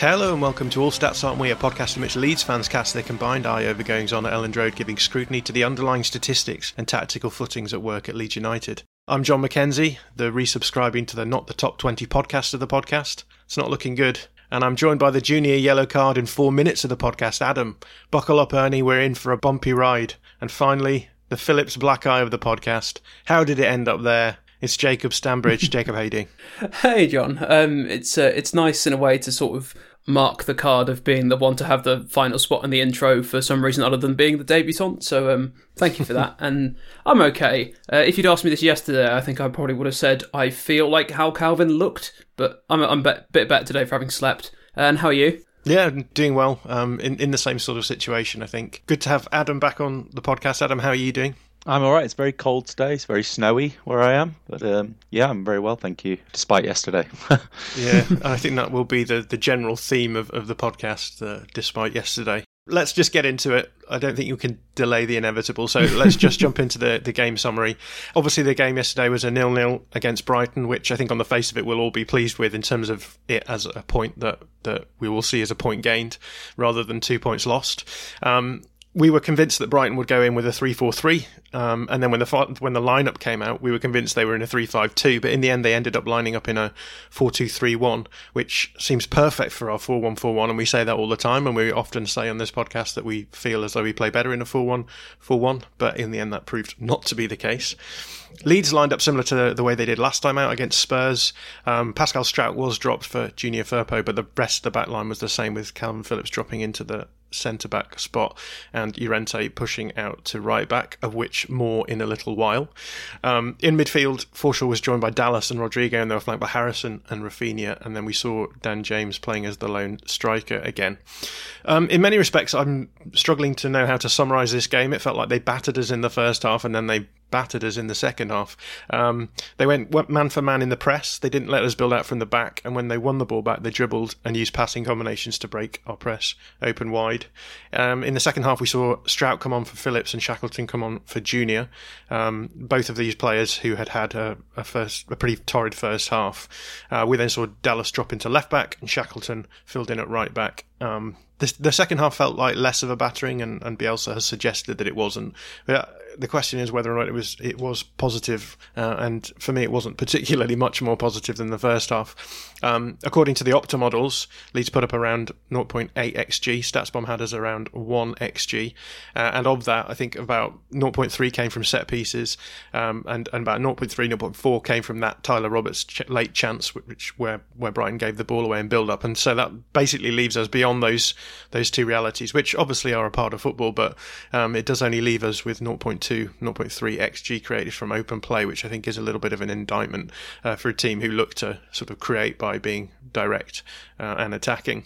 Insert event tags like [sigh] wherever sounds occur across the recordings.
Hello and welcome to All Stats Aren't We, a podcast in which Leeds fans cast their combined eye over goings on at Elland Road, giving scrutiny to the underlying statistics and tactical footings at work at Leeds United. I'm John McKenzie, the resubscribing to the Not the Top 20 podcast of the podcast. It's not looking good. And I'm joined by the junior yellow card in four minutes of the podcast, Adam. Buckle up, Ernie, we're in for a bumpy ride. And finally, the Phillips black eye of the podcast. How did it end up there? It's Jacob Stambridge. [laughs] Jacob, how you doing? Hey, John. Um, it's uh, it's nice in a way to sort of mark the card of being the one to have the final spot in the intro for some reason other than being the debutant. So um, thank you for that. [laughs] and I'm okay. Uh, if you'd asked me this yesterday, I think I probably would have said I feel like how Calvin looked, but I'm I'm a bit better today for having slept. And how are you? Yeah, doing well. Um, in in the same sort of situation, I think. Good to have Adam back on the podcast. Adam, how are you doing? I'm all right. It's very cold today. It's very snowy where I am, but um, yeah, I'm very well, thank you. Despite yesterday. [laughs] yeah, I think that will be the, the general theme of, of the podcast. Uh, despite yesterday, let's just get into it. I don't think you can delay the inevitable, so let's just jump into the, the game summary. Obviously, the game yesterday was a nil nil against Brighton, which I think on the face of it we'll all be pleased with in terms of it as a point that that we will see as a point gained rather than two points lost. Um, we were convinced that Brighton would go in with a 3-4-3, um, and then when the when the lineup came out, we were convinced they were in a 3-5-2. But in the end, they ended up lining up in a 4-2-3-1, which seems perfect for our 4-1-4-1. And we say that all the time, and we often say on this podcast that we feel as though we play better in a 4-1-4-1. But in the end, that proved not to be the case. Leeds lined up similar to the way they did last time out against Spurs. Um, Pascal Struijk was dropped for Junior Firpo, but the rest of the back line was the same with Calvin Phillips dropping into the centre back spot and Llorente pushing out to right back, of which more in a little while. Um, in midfield, Forshaw was joined by Dallas and Rodrigo, and they were flanked by Harrison and Raphinha, and then we saw Dan James playing as the lone striker again. Um, in many respects, I'm struggling to know how to summarise this game. It felt like they battered us in the first half and then they battered us in the second half. Um, they went man for man in the press. They didn't let us build out from the back, and when they won the ball back, they dribbled and used passing combinations to break our press open wide. Um, in the second half, we saw Struijk come on for Phillips and Shackleton come on for Junior. Um, both of these players who had had a, a first a pretty torrid first half. Uh, we then saw Dallas drop into left back and Shackleton filled in at right back. Um, the, the, second half felt like less of a battering, and, and Bielsa has suggested that it wasn't. But the question is whether or not it was it was positive, uh, and for me, it wasn't particularly much more positive than the first half. Um, according to the Opta models, Leeds put up around 0.8 xg. StatsBomb had us around 1 xg, uh, and of that, I think about 0.3 came from set pieces, um, and and about 0.3, 0.4 came from that Tyler Roberts ch- late chance, which where where Brighton gave the ball away in build up, and so that basically leaves us beyond those those two realities, which obviously are a part of football, but um, it does only leave us with 0.2, 0.3 xg created from open play, which I think is a little bit of an indictment uh, for a team who look to sort of create by being direct uh, and attacking.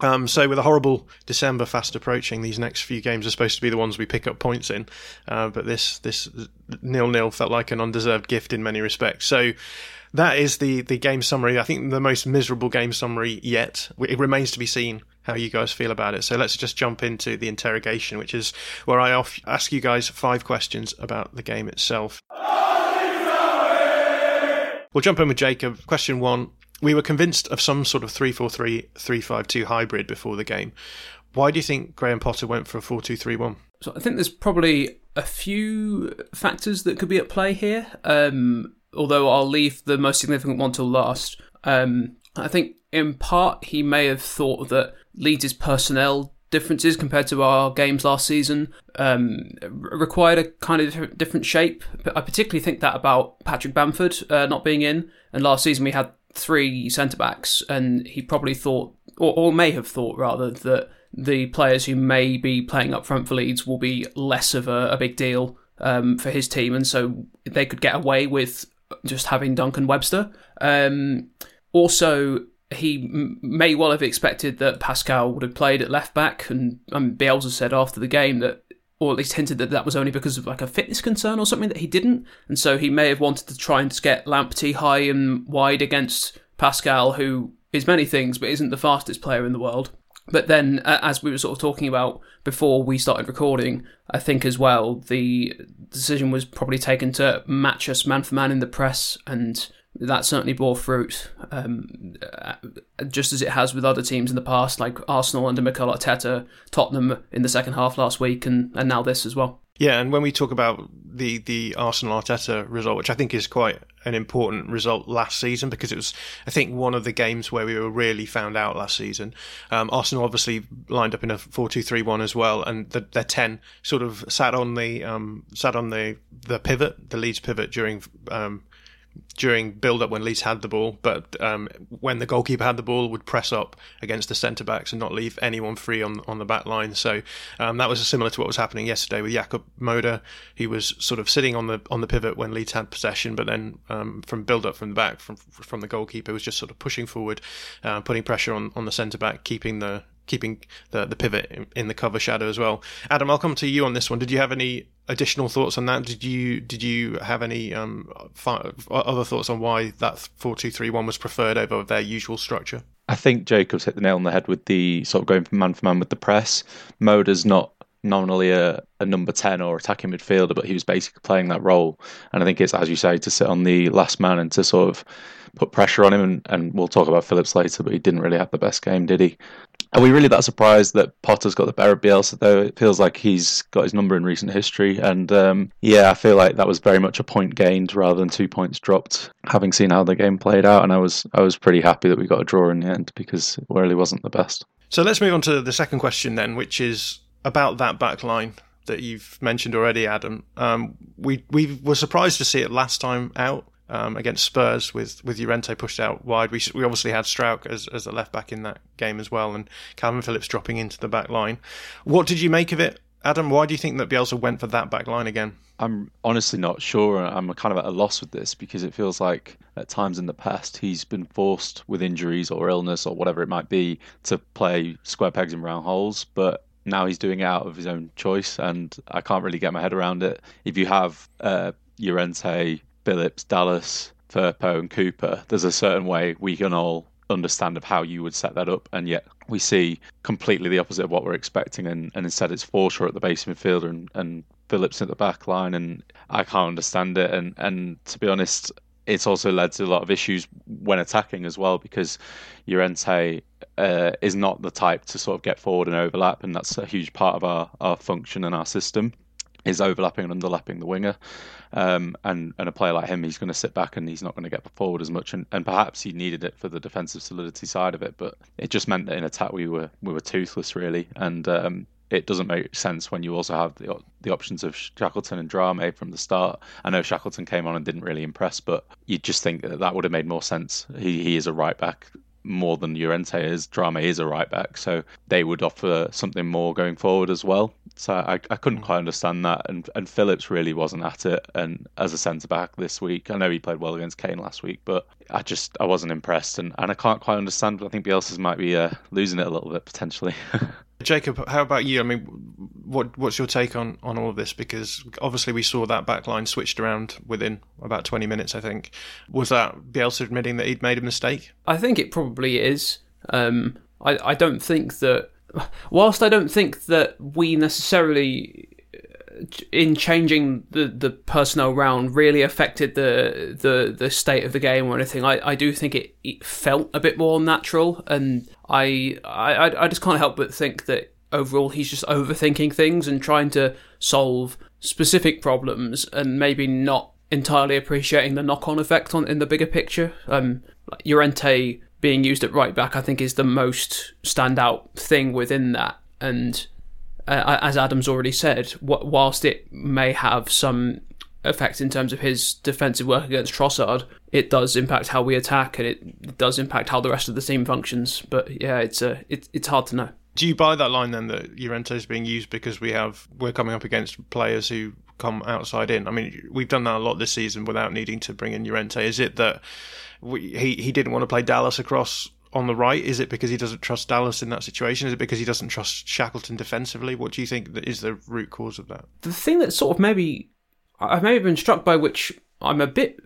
Um, so with a horrible December fast approaching, these next few games are supposed to be the ones we pick up points in. Uh, but this this nil nil felt like an undeserved gift in many respects. So that is the the game summary. I think the most miserable game summary yet. It remains to be seen how you guys feel about it. So let's just jump into the interrogation, which is where I ask you guys five questions about the game itself. We'll jump in with Jacob. Question one. We were convinced of some sort of 3 4 3 3 5 2 hybrid before the game. Why do you think Graham Potter went for a 4 2 3 1? So I think there's probably a few factors that could be at play here. Um, although I'll leave the most significant one till last. Um, I think in part he may have thought that Leeds' personnel differences compared to our games last season um, required a kind of different shape. I particularly think that about Patrick Bamford uh, not being in. And last season we had three centre backs, and he probably thought, or, or may have thought rather, that the players who may be playing up front for Leeds will be less of a, a big deal um, for his team, and so they could get away with just having Dunk and Webster. Um, also, he may well have expected that Pascal would have played at left back, and um, Bielsa said after the game that, or at least hinted that that was only because of like a fitness concern or something that he didn't, and so he may have wanted to try and get Lamptey high and wide against Pascal, who is many things but isn't the fastest player in the world. But then, as we were sort of talking about before we started recording, I think as well the decision was probably taken to match us man for man in the press, and that certainly bore fruit, um, just as it has with other teams in the past, like Arsenal under Mikel Arteta, Tottenham in the second half last week, and, and now this as well. Yeah, and when we talk about the the Arsenal Arteta result, which I think is quite an important result last season because it was, I think, one of the games where we were really found out last season. Um, Arsenal obviously lined up in a four-two-three-one as well, and the, their ten sort of sat on the um, sat on the the pivot, the Leeds pivot during um, during build up when Leeds had the ball, but um, when the goalkeeper had the ball, would press up against the centre backs and not leave anyone free on on the back line. So um, that was similar to what was happening yesterday with Jakub Moder, He was sort of sitting on the on the pivot when Leeds had possession, but then um, from build up from the back from from the goalkeeper was just sort of pushing forward, uh, putting pressure on on the centre back, keeping the keeping the the pivot in, in, the cover shadow as well. Adam, I'll come to you on this one. Did you have any additional thoughts on that? Did you did you have any um, other thoughts on why that four two three one was preferred over their usual structure? I think Jacobs hit the nail on the head with the sort of going from man for man with the press. Moder's not nominally a, a number 10 or attacking midfielder, but he was basically playing that role. And I think it's, as you say, to sit on the last man and to sort of put pressure on him. And, and we'll talk about Phillips later, but he didn't really have the best game, did he? Are we really that surprised that Potter's got the better of Bielsa, though? It feels like he's got his number in recent history. And um, yeah, I feel like that was very much a point gained rather than two points dropped, having seen how the game played out. And I was, I was pretty happy that we got a draw in the end because it really wasn't the best. So let's move on to the second question then, which is about that back line that you've mentioned already, Adam. Um, we we were surprised to see it last time out um, against Spurs with with Llorente pushed out wide. We we obviously had Struijk as as a left back in that game as well, and Calvin Phillips dropping into the back line. What did you make of it, Adam? Why do you think that Bielsa went for that back line again? I'm honestly not sure. I'm kind of at a loss with this because it feels like at times in the past he's been forced with injuries or illness or whatever it might be to play square pegs in round holes, but now he's doing it out of his own choice, and I can't really get my head around it. If you have uh, Phillips, Dallas, Firpo, and Cooper, there's a certain way we can all understand of how you would set that up, and yet we see completely the opposite of what we're expecting, and, and instead it's Forshaw at the base midfielder and, and Phillips at the back line, and I can't understand it. And and to be honest, it's also led to a lot of issues when attacking as well because Llorente uh, is not the type to sort of get forward and overlap, and that's a huge part of our, our function and our system is overlapping and underlapping the winger. Um, and and a player like him, he's going to sit back and he's not going to get forward as much. And, and perhaps he needed it for the defensive solidity side of it, but it just meant that in attack we were we were toothless really. And um, it doesn't make sense when you also have the the options of Shackleton and Drameh from the start. I know Shackleton came on and didn't really impress, but you just think that that would have made more sense. He he is a right back more than Llorente is. Drameh is a right back, so they would offer something more going forward as well. So I, I couldn't quite understand that, and and Phillips really wasn't at it. And as a centre back this week, I know he played well against Kane last week, but I just I wasn't impressed, and, and I can't quite understand. But I think Bielsa's might be uh, losing it a little bit potentially. [laughs] Jacob, how about you? I mean, what what's your take on, on all of this? Because obviously we saw that back line switched around within about 20 minutes, I think. Was that Bielsa admitting that he'd made a mistake? I think it probably is. Um, I, I don't think that whilst I don't think that we necessarily in changing the, the personnel round really affected the the the state of the game or anything. I, I do think it, it felt a bit more natural, and I, I I just can't help but think that overall he's just overthinking things and trying to solve specific problems and maybe not entirely appreciating the knock on effect on in the bigger picture. Um, like Llorente being used at right back, I think, is the most standout thing within that, and uh, as Adam's already said, whilst it may have some effect in terms of his defensive work against Trossard, it does impact how we attack, and it does impact how the rest of the team functions. But yeah, it's uh, it, it's hard to know. Do you buy that line then that Llorente is being used because we have we're coming up against players who come outside in? I mean, we've done that a lot this season without needing to bring in Llorente. Is it that we, he he didn't want to play Dallas across on the right? Is it because he doesn't trust Dallas in that situation? Is it because he doesn't trust Shackleton defensively? What do you think is the root cause of that? The thing that sort of maybe I've maybe been struck by, which I'm a bit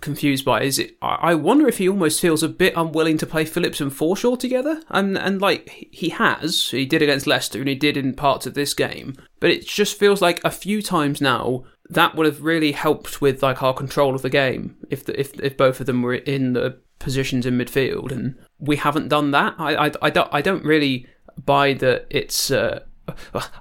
confused by, is it? I wonder if he almost feels a bit unwilling to play Phillips and Forshaw together, and and like he has, he did against Leicester, and he did in parts of this game, but it just feels like a few times now that would have really helped with like our control of the game if the, if if both of them were in the positions in midfield, and we haven't done that. I, I, I, don't, I don't really buy that it's. Uh,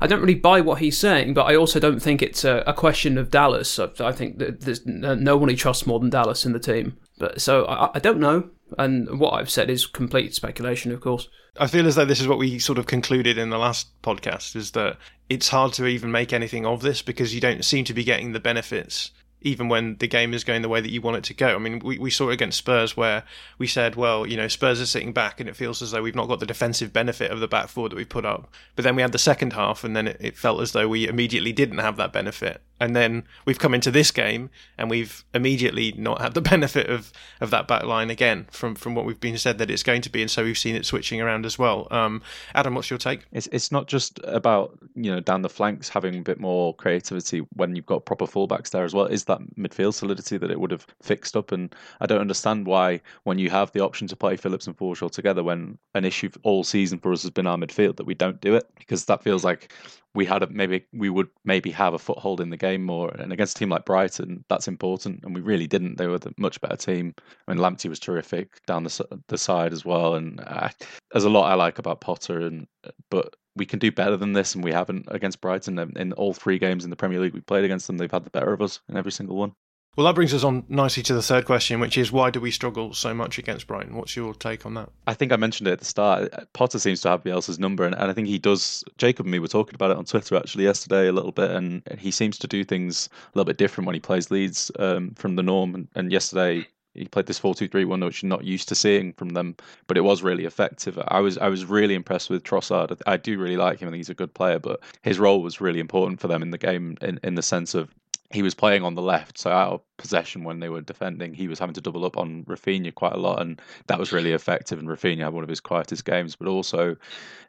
I don't really buy what he's saying, but I also don't think it's a, a question of Dallas. I, I, think that there's no one he trusts more than Dallas in the team. But so I, I don't know, and what I've said is complete speculation, of course. I feel as though this is what we sort of concluded in the last podcast: is that it's hard to even make anything of this because you don't seem to be getting the benefits even when the game is going the way that you want it to go. I mean, we, we saw it against Spurs where we said, well, you know, Spurs are sitting back and it feels as though we've not got the defensive benefit of the back four that we put up. But then we had the second half and then it, it felt as though we immediately didn't have that benefit. And then we've come into this game and we've immediately not had the [laughs] benefit of, of that back line again from, from what we've been said that it's going to be. And so we've seen it switching around as well. Um, Adam, what's your take? It's, it's not just about, you know, down the flanks having a bit more creativity when you've got proper fullbacks there as well. Is that midfield solidity that it would have fixed up? And I don't understand why, when you have the option to play Phillips and Forshaw together, when an issue all season for us has been our midfield, that we don't do it because that feels like we had a, maybe we would maybe have a foothold in the game more. And against a team like Brighton, that's important, and we really didn't. They were the much better team. I mean, Lamptey was terrific down the the side as well, and uh, there's a lot I like about Potter, and but we can do better than this, and we haven't against Brighton. In all three games in the Premier League we played against them, they've had the better of us in every single one. Well, that brings us on nicely to the third question, which is why do we struggle so much against Brighton? What's your take on that? I think I mentioned it at the start. Potter seems to have Bielsa's number, and, and I think he does. Jacob and me were talking about it on Twitter actually yesterday a little bit, and he seems to do things a little bit different when he plays Leeds um, from the norm. And, and yesterday he played this 4-2-3-1 which you're not used to seeing from them but it was really effective i was i was really impressed with trossard i do really like him i think he's a good player but his role was really important for them in the game in, in the sense of he was playing on the left, so out of possession when they were defending, he was having to double up on Raphinha quite a lot, and that was really effective. And Raphinha had one of his quietest games, but also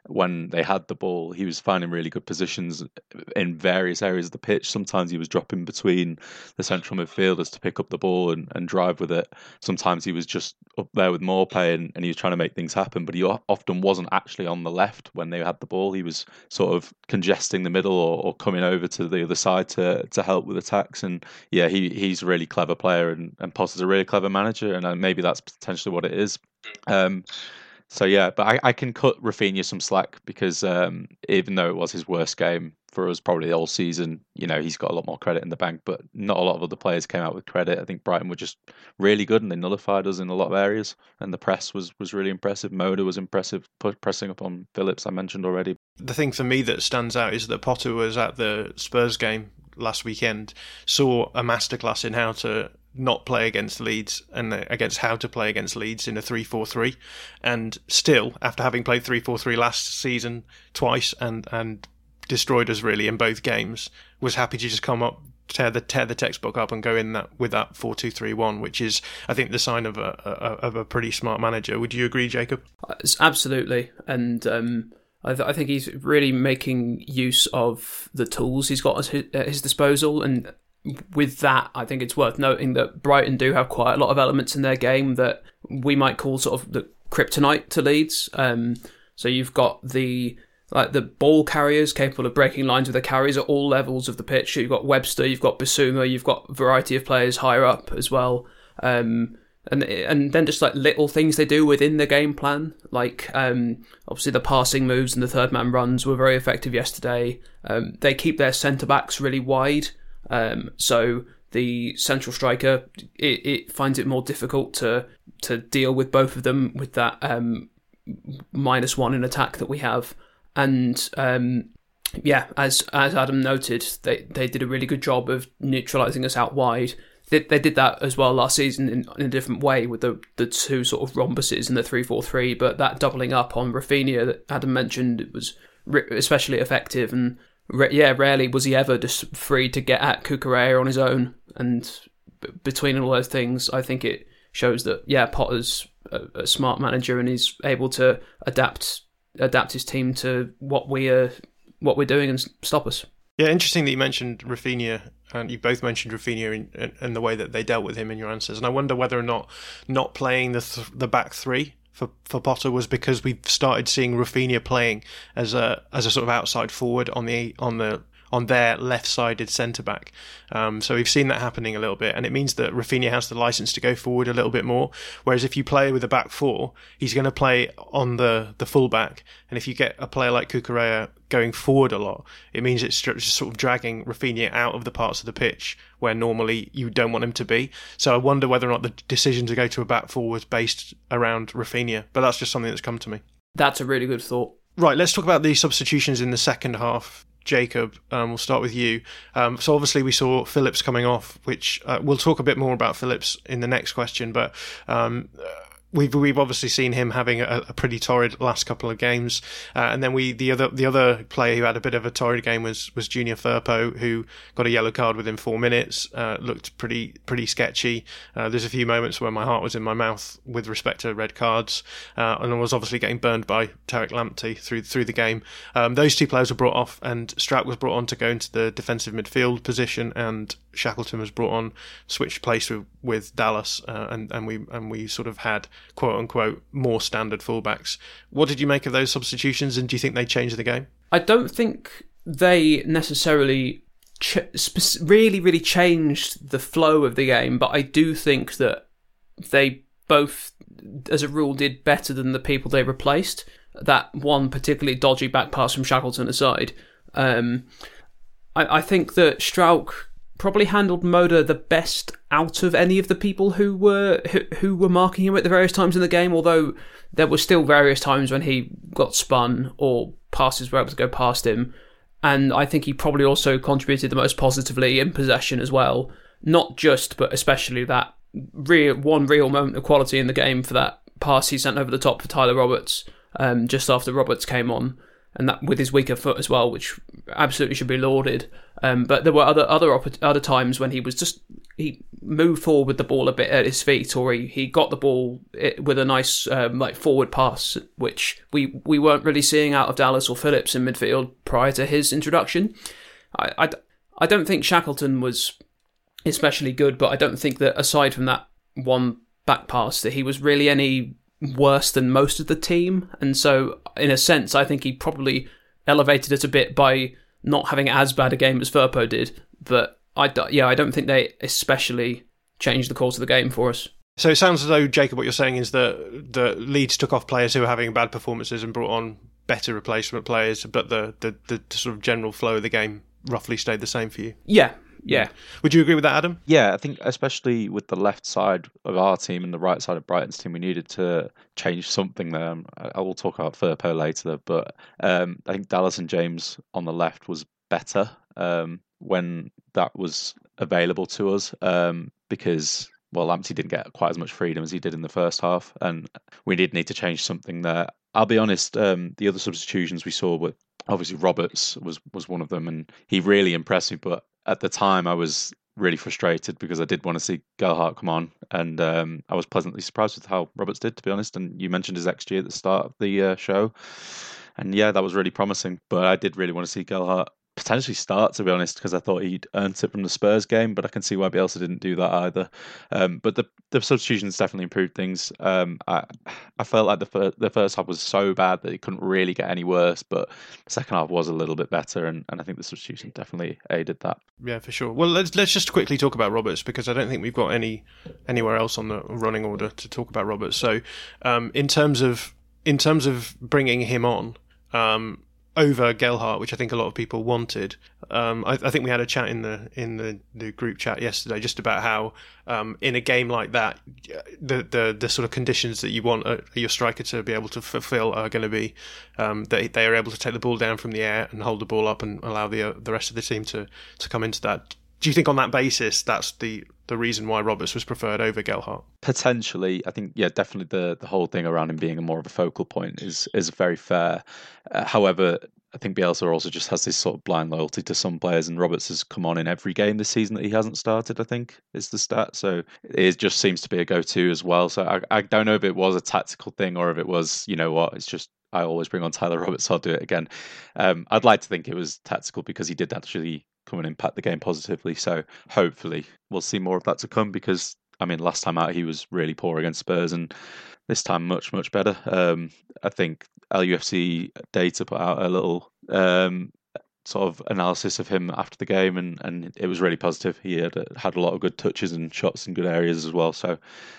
when they had the ball, he was finding really good positions in various areas of the pitch. Sometimes he was dropping between the central midfielders to pick up the ball and, and drive with it. Sometimes he was just up there with Maupay and, and he was trying to make things happen, but he often wasn't actually on the left when they had the ball. He was sort of congesting the middle or, or coming over to the other side to, to help with attacks. And yeah, he, he's a really clever player and, and Potter's a really clever manager. And uh, maybe that's potentially what it is. Um, so yeah, but I, I can cut Raphinha some slack because um, even though it was his worst game for us probably all season, you know he's got a lot more credit in the bank. But not a lot of other players came out with credit. I think Brighton were just really good and they nullified us in a lot of areas. And the press was was really impressive. Moder was impressive, pressing up on Phillips. I mentioned already. The thing for me that stands out is that Potter was at the Spurs game last weekend, saw a masterclass in how to not play against Leeds and against how to play against Leeds in a 3-4-3 and still after having played 3-4-3 last season twice and and destroyed us really in both games was happy to just come up tear the tear the textbook up and go in that with that 4-2-3-1 which is I think the sign of a, a of a pretty smart manager. Would you agree Jacob? Absolutely. And um I, th- I, think he's really making use of the tools he's got at his disposal, and with that, I think it's worth noting that Brighton do have quite a lot of elements in their game that we might call sort of the kryptonite to Leeds. Um, So you've got the like the ball carriers capable of breaking lines with the carries at all levels of the pitch. You've got Webster, you've got Bissouma, you've got variety of players higher up as well. Um, and and then just like little things they do within the game plan, like um, obviously the passing moves and the third man runs were very effective yesterday. Um, they keep their centre backs really wide, um, so the central striker it, it, finds it more difficult to to deal with both of them with that um, minus one in attack that we have, and um, yeah, as as Adam noted, they they did a really good job of neutralising us out wide they, they did that as well last season in, in, a different way with the the two sort of rhombuses and the three four three. But that doubling up on Raphinha that Adam mentioned it was especially effective. And yeah, rarely was he ever just free to get at Cucurella on his own. And between all those things, I think it shows that yeah, Potter's a, a smart manager and he's able to adapt adapt his team to what we are what we're doing and stop us. Yeah, interesting that you mentioned Raphinha and you both mentioned Raphinha and the way that they dealt with him in your answers. And I wonder whether or not not playing the th- the back three for, for Potter was because we've started seeing Raphinha playing as a as a sort of outside forward on the on the on their left-sided centre back. Um, so we've seen that happening a little bit, and it means that Raphinha has the license to go forward a little bit more. Whereas if you play with a back four, he's going to play on the the full back, and if you get a player like Cucurella going forward a lot, it means it's just sort of dragging Raphinha out of the parts of the pitch where normally you don't want him to be. So I wonder whether or not the decision to go to a back four was based around Raphinha, but that's just something that's come to me. That's a really good thought. Right, let's talk about the substitutions in the second half. Jacob, um, we'll start with you. Um, so obviously we saw Phillips coming off, which uh, we'll talk a bit more about Phillips in the next question. But um, we've we've obviously seen him having a, a pretty torrid last couple of games, uh, and then we the other the other player who had a bit of a torrid game was was Junior Firpo, who got a yellow card within four minutes. Uh, looked pretty pretty sketchy. Uh, there's a few moments where my heart was in my mouth with respect to red cards, uh, and I was obviously getting burned by Tariq Lamptey through through the game. Um, those two players were brought off, and Struijk was brought on to go into the defensive midfield position, and Shackleton was brought on, switched place with, with Dallas, uh, and and we and we sort of had quote unquote more standard fullbacks. What did you make of those substitutions, and do you think they changed the game? I don't think they necessarily ch- really really changed the flow of the game, but I do think that they both, as a rule, did better than the people they replaced. That one particularly dodgy back pass from Shackleton aside. Um, I, I think that Struijk probably handled Moder the best out of any of the people who were who, who, were marking him at the various times in the game. Although there were still various times when he got spun or passes were able to go past him, and I think he probably also contributed the most positively in possession as well. Not just, but especially that real one real moment of quality in the game for that pass he sent over the top for Tyler Roberts um, just after Roberts came on and that with his weaker foot as well, which absolutely should be lauded. Um, but there were other other other times when he was just he moved forward with the ball a bit at his feet, or he, he got the ball with a nice um, like forward pass, which we we weren't really seeing out of Dallas or Phillips in midfield prior to his introduction. I, I, I don't think Shackleton was especially good, but I don't think that aside from that one back pass that he was really any worse than most of the team. And so, in a sense, I think he probably elevated it a bit by not having as bad a game as Firpo did. But I, yeah, I don't think they especially changed the course of the game for us. So it sounds as though Jacob, what you're saying is that the Leeds took off players who were having bad performances and brought on better replacement players, but the, the, the sort of general flow of the game roughly stayed the same for you. Yeah, yeah. Would you agree with that, Adam? Yeah, I think especially with the left side of our team and the right side of Brighton's team, we needed to change something there. I will talk about Firpo later, but um, I think Dallas and James on the left was better um, when that was available to us um, because well, Lamptey didn't get quite as much freedom as he did in the first half, and we did need to change something there. I'll be honest, um, the other substitutions we saw were obviously Roberts was was one of them, and he really impressed me. But at the time I was really frustrated because I did want to see Gelhardt come on, and um, I was pleasantly surprised with how Roberts did, to be honest. And you mentioned his XG at the start of the uh, show, and yeah, that was really promising. But I did really want to see Gelhardt potentially start, to be honest, because I thought he'd earned it from the Spurs game, but I can see why Bielsa didn't do that either. Um, but the the substitutions definitely improved things. Um, I I felt like the fir- the first half was so bad that it couldn't really get any worse, but the second half was a little bit better, and, and I think the substitution definitely aided that. Yeah, for sure. Well, let's let's just quickly talk about Roberts because I don't think we've got any anywhere else on the running order to talk about Roberts. So, um, in terms of in terms of bringing him on. Um, over Gelhardt, which I think a lot of people wanted. Um, I, I, think we had a chat in the in the, the group chat yesterday just about how um, in a game like that, the, the the sort of conditions that you want a, your striker to be able to fulfil are going to be um, that they are able to take the ball down from the air and hold the ball up and allow the uh, the rest of the team to to come into that. Do you think on that basis that's the the reason why Roberts was preferred over Gelhardt? Potentially, I think yeah, definitely the the whole thing around him being a more of a focal point is is very fair. Uh, however, I think Bielsa also just has this sort of blind loyalty to some players, and Roberts has come on in every game this season that he hasn't started. I think is the stat, so it just seems to be a go-to as well. So I, I don't know if it was a tactical thing or if it was, you know what, it's just I always bring on Tyler Roberts, I'll do it again. Um, I'd like to think it was tactical because he did actually come and impact the game positively. So hopefully we'll see more of that to come because I mean last time out he was really poor against Spurs and this time much much better. Um, I think LUFC data put out a little um, sort of analysis of him after the game, and, and it was really positive. He had had a lot of good touches and shots in good areas as well. So,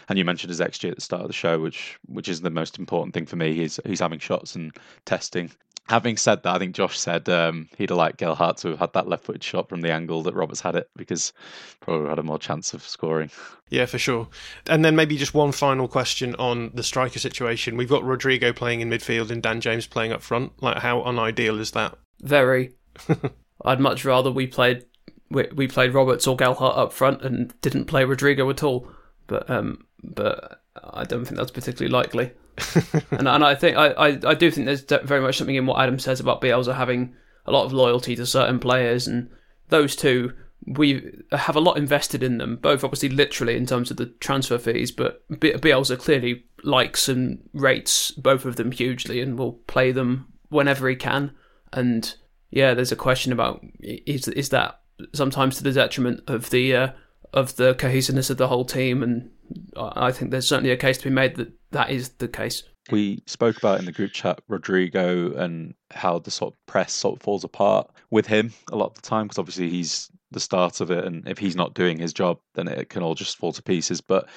and you mentioned his XG at the start of the show, which which is the most important thing for me. He's he's having shots and testing. Having said that, I think Josh said um, he'd have liked Gelhardt to have had that left footed shot from the angle that Roberts had it because probably had a more chance of scoring. Yeah, for sure. And then maybe just one final question on the striker situation. We've got Rodrigo playing in midfield and Dan James playing up front. Like, how unideal is that? Very. [laughs] I'd much rather we played we, we played Roberts or Gelhardt up front and didn't play Rodrigo at all. But um, but I don't think that's particularly likely. [laughs] and and I think I, I, I do think there's very much something in what Adam says about Bielsa having a lot of loyalty to certain players, and those two we have a lot invested in them, both obviously literally in terms of the transfer fees, but Bielsa clearly likes and rates both of them hugely and will play them whenever he can. And yeah, there's a question about is is that sometimes to the detriment of the uh, of the cohesiveness of the whole team, and I think there's certainly a case to be made that that is the case. We spoke about in the group chat Rodrigo and how the sort of press sort of falls apart with him a lot of the time because obviously he's the start of it, and if he's not doing his job, then it can all just fall to pieces. But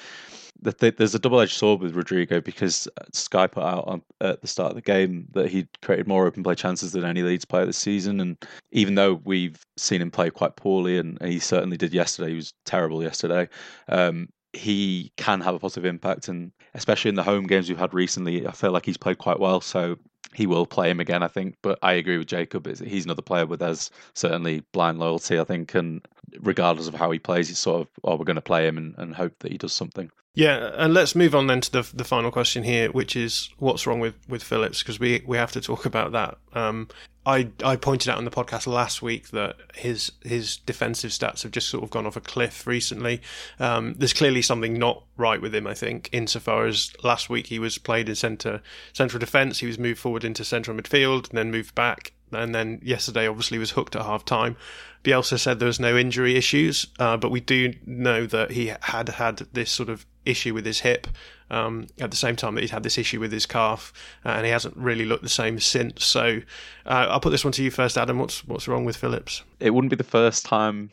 the th- there's a double-edged sword with Rodrigo because Sky put out on, at the start of the game that he created more open play chances than any Leeds player this season. And even though we've seen him play quite poorly, and he certainly did yesterday, he was terrible yesterday. Um, he can have a positive impact, and especially in the home games we've had recently, I feel like he's played quite well. So he will play him again, I think. But I agree with Jacob; he's another player with as certainly blind loyalty, I think. And regardless of how he plays, he's sort of, oh, we're going to play him and, and hope that he does something. Yeah, and let's move on then to the the final question here, which is what's wrong with with Phillips because we we have to talk about that. Um, I I pointed out on the podcast last week that his his defensive stats have just sort of gone off a cliff recently. Um, there's clearly something not right with him, I think, insofar as last week he was played in centre central defence, he was moved forward into central midfield, and then moved back, and then yesterday obviously was hooked at half time. Bielsa said there was no injury issues, uh, but we do know that he had had this sort of issue with his hip um, at the same time that he's had this issue with his calf, uh, and he hasn't really looked the same since. So uh, I'll put this one to you first, Adam. What's what's wrong with Phillips? It wouldn't be the first time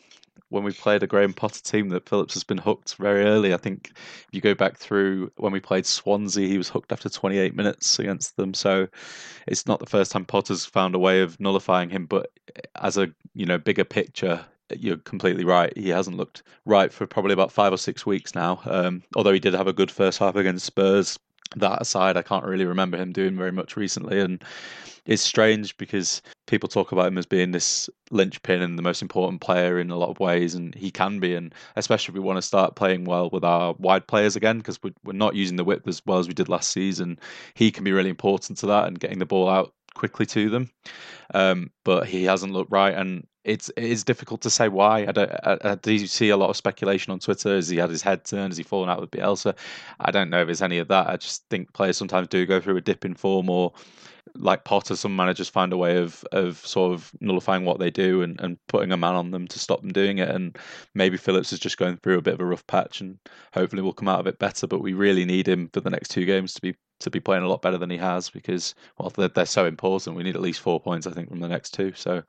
when we played a Graham Potter team that Phillips has been hooked very early. I think if you go back through when we played Swansea, he was hooked after 28 minutes against them. So it's not the first time Potter's found a way of nullifying him. But as a you know bigger picture, you're completely right. He hasn't looked right for probably about five or six weeks now. Um, although he did have a good first half against Spurs. That aside, I can't really remember him doing very much recently, and it's strange because people talk about him as being this linchpin and the most important player in a lot of ways, and he can be. And especially if we want to start playing well with our wide players again, because we're, not using the width as well as we did last season, he can be really important to that and getting the ball out quickly to them. Um, but he hasn't looked right, and it's it is difficult to say why. I don't. I, I, do see a lot of speculation on Twitter? Has he had his head turned? Has he fallen out with Bielsa? I don't know if there's any of that. I just think players sometimes do go through a dip in form, or like Potter, some managers find a way of of sort of nullifying what they do and, and putting a man on them to stop them doing it. And maybe Phillips is just going through a bit of a rough patch, and hopefully we'll come out of it better. But we really need him for the next two games to be to be playing a lot better than he has because well they're, they're so important. We need at least four points, I think, from the next two. So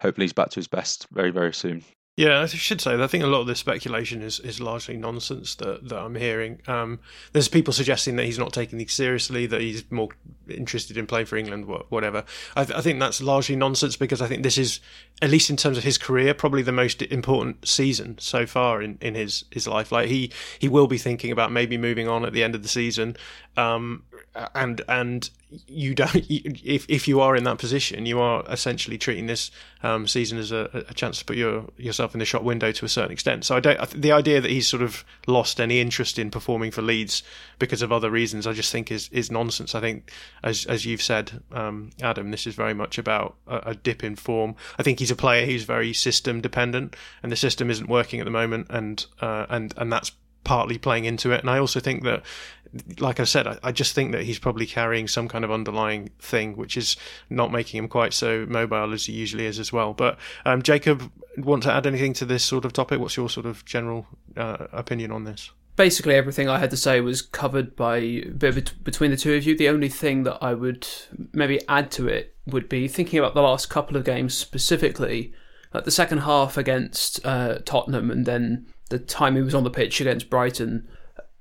hopefully he's back to his best very very soon. Yeah, I should say. That I think a lot of the speculation is, is largely nonsense that, that I'm hearing. Um, there's people suggesting that he's not taking these seriously, that he's more interested in playing for England, whatever. I, th- I, think that's largely nonsense because I think this is, at least in terms of his career, probably the most important season so far in, in his, his life. Like he he will be thinking about maybe moving on at the end of the season, um, and and you don't [laughs] if if you are in that position, you are essentially treating this um, season as a, a, chance to put your yourself in the shop window to a certain extent. So I don't the idea that he's sort of lost any interest in performing for Leeds because of other reasons, I just think is is nonsense. I think as as you've said, um, Adam, this is very much about a, a, dip in form. I think he's a player who's very system dependent, and the system isn't working at the moment, and uh, and and that's partly playing into it. And I also think that, like I said, I, I, just think that he's probably carrying some kind of underlying thing, which is not making him quite so mobile as he usually is as well. But um, Jacob, want to add anything to this sort of topic? What's your sort of general uh, opinion on this? Basically, everything I had to say was covered by between the two of you. The only thing that I would maybe add to it would be thinking about the last couple of games specifically, like the second half against uh, Tottenham, and then the time he was on the pitch against Brighton,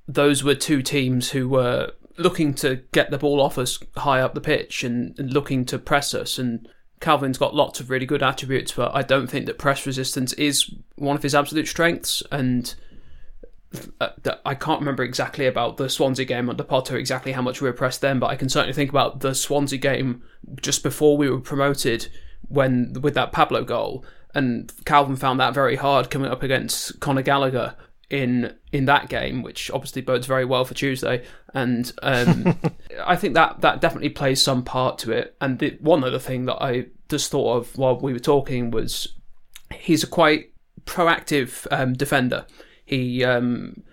those were two teams who were looking to get the ball off us high up the pitch and, and, looking to press us. And Calvin's got lots of really good attributes, but I don't think that press resistance is one of his absolute strengths. And uh, I can't remember exactly about the Swansea game under Potter, exactly how much we were pressed then, but I can certainly think about the Swansea game just before we were promoted when with that Pablo goal and Calvin found that very hard coming up against Conor Gallagher in in that game, which obviously bodes very well for Tuesday. And um, [laughs] I think that that definitely plays some part to it. And the, one other thing that I just thought of while we were talking was he's a quite proactive um, defender. He um,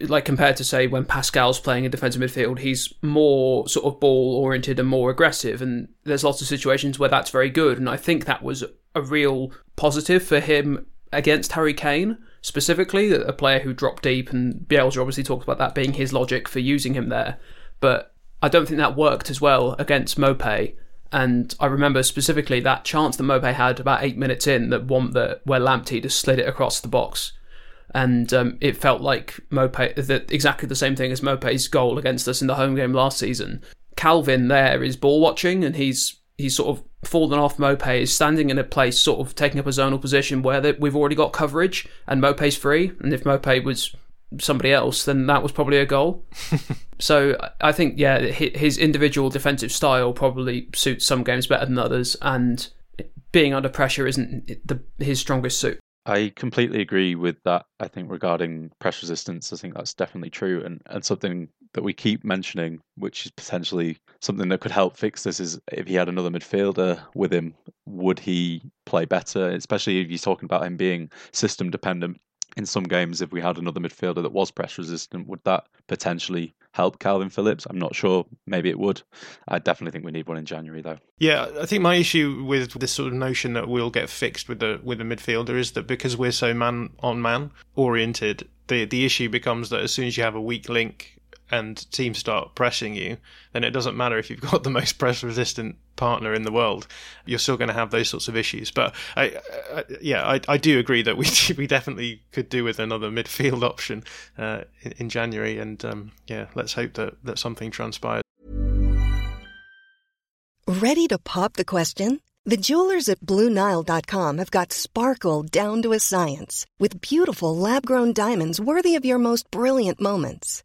like compared to say when Pascal's playing in defensive midfield, he's more sort of ball oriented and more aggressive. And there's lots of situations where that's very good. And I think that was a real positive for him against Harry Kane specifically, a player who dropped deep, and Bielsa obviously talked about that being his logic for using him there. But I don't think that worked as well against Maupay. And I remember specifically that chance that Maupay had about eight minutes in, that one that where Lamptey just slid it across the box, and um, it felt like Maupay that exactly the same thing as Maupay's goal against us in the home game last season. Calvin there is ball watching, and he's he's sort of fallen off Maupay, is standing in a place sort of taking up a zonal position where we've already got coverage and Maupay's free. And if Maupay was somebody else, then that was probably a goal. [laughs] so I think, yeah, his individual defensive style probably suits some games better than others. And being under pressure isn't the, his strongest suit. I completely agree with that. I think regarding press resistance, I think that's definitely true, and, and something that we keep mentioning, which is potentially something that could help fix this, is if he had another midfielder with him, would he play better? Especially if he's talking about him being system dependent in some games. If we had another midfielder that was press resistant, would that potentially help Calvin Phillips? I'm not sure. Maybe it would. I definitely think we need one in January, though. Yeah, I think my issue with this sort of notion that we'll get fixed with the with the midfielder is that because we're so man on man oriented, the the issue becomes that as soon as you have a weak link and teams start pressing you, then it doesn't matter if you've [laughs] got the most press resistant partner in the world. You're still going to have those sorts of issues. But I, I yeah, I, I, do agree that we [laughs] we definitely could do with another midfield option uh, in, in, January. And um, yeah, let's hope that that something transpires. Ready to pop the question? The jewelers at BlueNile.com have got sparkle down to a science with beautiful lab grown diamonds worthy of your most brilliant moments.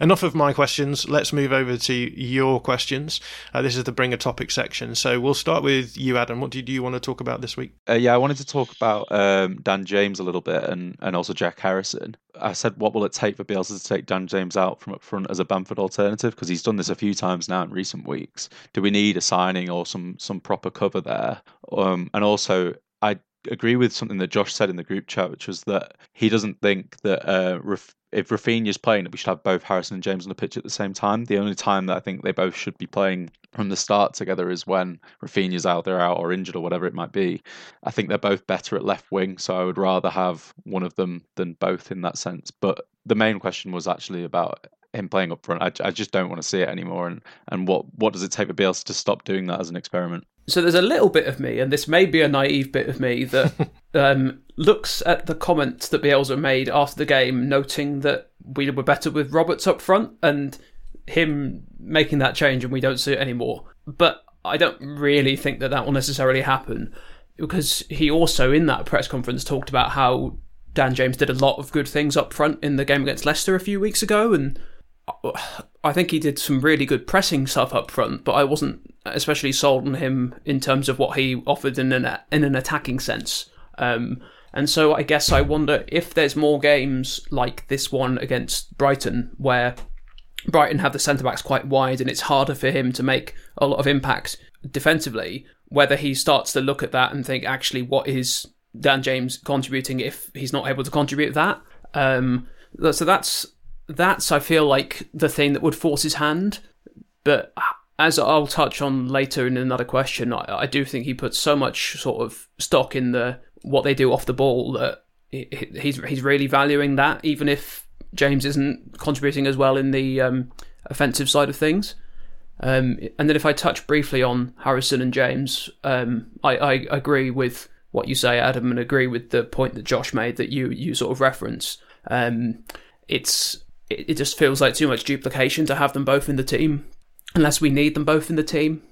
Enough of my questions. Let's move over to your questions. Uh, this is the bring a topic section. So we'll start with you, Adam. What did you want to talk about this week? Uh, yeah, I wanted to talk about um, Dan James a little bit and, and also Jack Harrison. I said, what will it take for Bielsa to take Dan James out from up front as a Bamford alternative? Because he's done this a few times now in recent weeks. Do we need a signing or some some proper cover there? Um, and also, I agree with something that Josh said in the group chat, which was that he doesn't think that uh, if Raphinha's playing, we should have both Harrison and James on the pitch at the same time. The only time that I think they both should be playing from the start together is when Raphinha's out, they're out or injured or whatever it might be. I think they're both better at left wing, so I would rather have one of them than both in that sense. But the main question was actually about him playing up front. I, I just don't want to see it anymore. And, and what, what does it take for Bielsa to stop doing that as an experiment? So there's a little bit of me, and this may be a naive bit of me, that [laughs] um, looks at the comments that Bielsa made after the game, noting that we were better with Roberts up front, and him making that change, and we don't see it anymore. But I don't really think that that will necessarily happen, because he also, in that press conference, talked about how Dan James did a lot of good things up front in the game against Leicester a few weeks ago, and I think he did some really good pressing stuff up front, but I wasn't especially sold on him in terms of what he offered in an in an attacking sense. Um, and so I guess I wonder if there's more games like this one against Brighton where Brighton have the centre backs quite wide and it's harder for him to make a lot of impact defensively. Whether he starts to look at that and think, actually, what is Dan James contributing if he's not able to contribute that? Um, so that's that's I feel like the thing that would force his hand. But as I'll touch on later in another question, I, I do think he puts so much sort of stock in the what they do off the ball that he's he's really valuing that, even if James isn't contributing as well in the um, offensive side of things. Um, and then if I touch briefly on Harrison and James, um, I, I agree with what you say, Adam, and agree with the point that Josh made that you you sort of reference. Um, it's it, it just feels like too much duplication to have them both in the team unless we need them both in the team.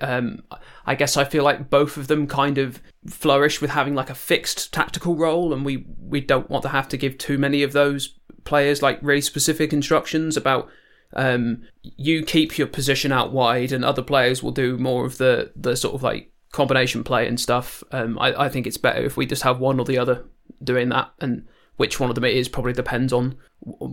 Um, I guess I feel like both of them kind of flourish with having like a fixed tactical role, and we we don't want to have to give too many of those players like really specific instructions about um, you keep your position out wide, and other players will do more of the the sort of like combination play and stuff. Um, I, I think it's better if we just have one or the other doing that, and which one of them it is probably depends on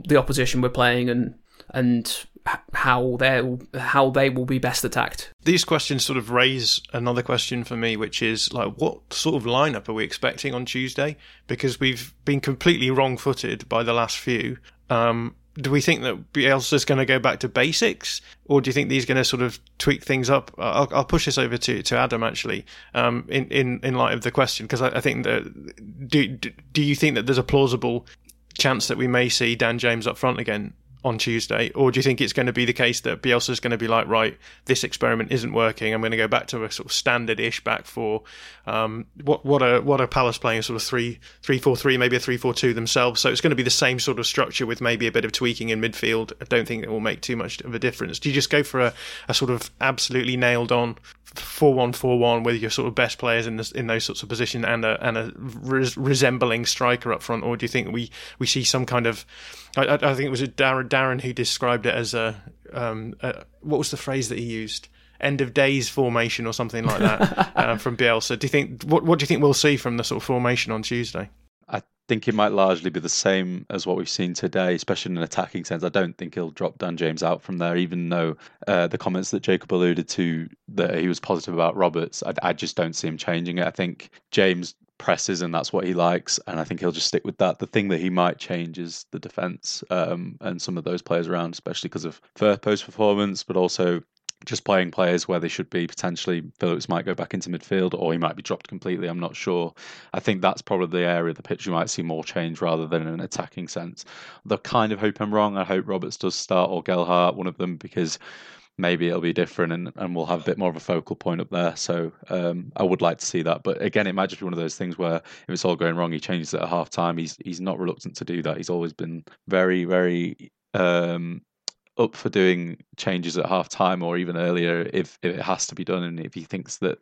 the opposition we're playing and and how they how they will be best attacked. These questions sort of raise another question for me, which is like, what sort of lineup are we expecting on Tuesday? Because we've been completely wrong-footed by the last few. Um, do we think that Bielsa's going to go back to basics, or do you think he's going to sort of tweak things up? I'll, I'll push this over to, to Adam actually, um, in, in in light of the question, because I, I, think that do do you think that there's a plausible chance that we may see Dan James up front again on Tuesday, or do you think it's going to be the case that Bielsa is going to be like, right, this experiment isn't working. I'm going to go back to a sort of standard-ish back four. Um, what what are what are Palace playing? Sort of three three four three, maybe a three four two themselves. So it's going to be the same sort of structure with maybe a bit of tweaking in midfield. I don't think it will make too much of a difference. Do you just go for a, a sort of absolutely nailed on four one four one with your sort of best players in this, in those sorts of positions and a and a res- resembling striker up front, or do you think we we see some kind of I, I think it was Darren, Darren who described it as a, um, a, what was the phrase that he used? End of days formation or something like that [laughs] uh, from Bielsa. Do you think what what do you think we'll see from the sort of formation on Tuesday? I think it might largely be the same as what we've seen today, especially in an attacking sense. I don't think he'll drop Dan James out from there, even though uh, the comments that Jacob alluded to that he was positive about Roberts, I, I just don't see him changing it. I think James presses and that's what he likes and i think he'll just stick with that. The thing that he might change is the defense um, and some of those players around especially because of first post performance but also just playing players where they should be. Potentially Phillips might go back into midfield or he might be dropped completely I'm not sure. I think that's probably the area of the pitch you might see more change rather than an attacking sense. The kind of hope I'm wrong I hope Roberts does start or Gelhardt one of them because maybe it'll be different and, and we'll have a bit more of a focal point up there. So um, I would like to see that. But again, it might just be one of those things where if it's all going wrong, he changes it at half time. He's he's not reluctant to do that. He's always been very, very um, up for doing changes at half time or even earlier if, if it has to be done and if he thinks that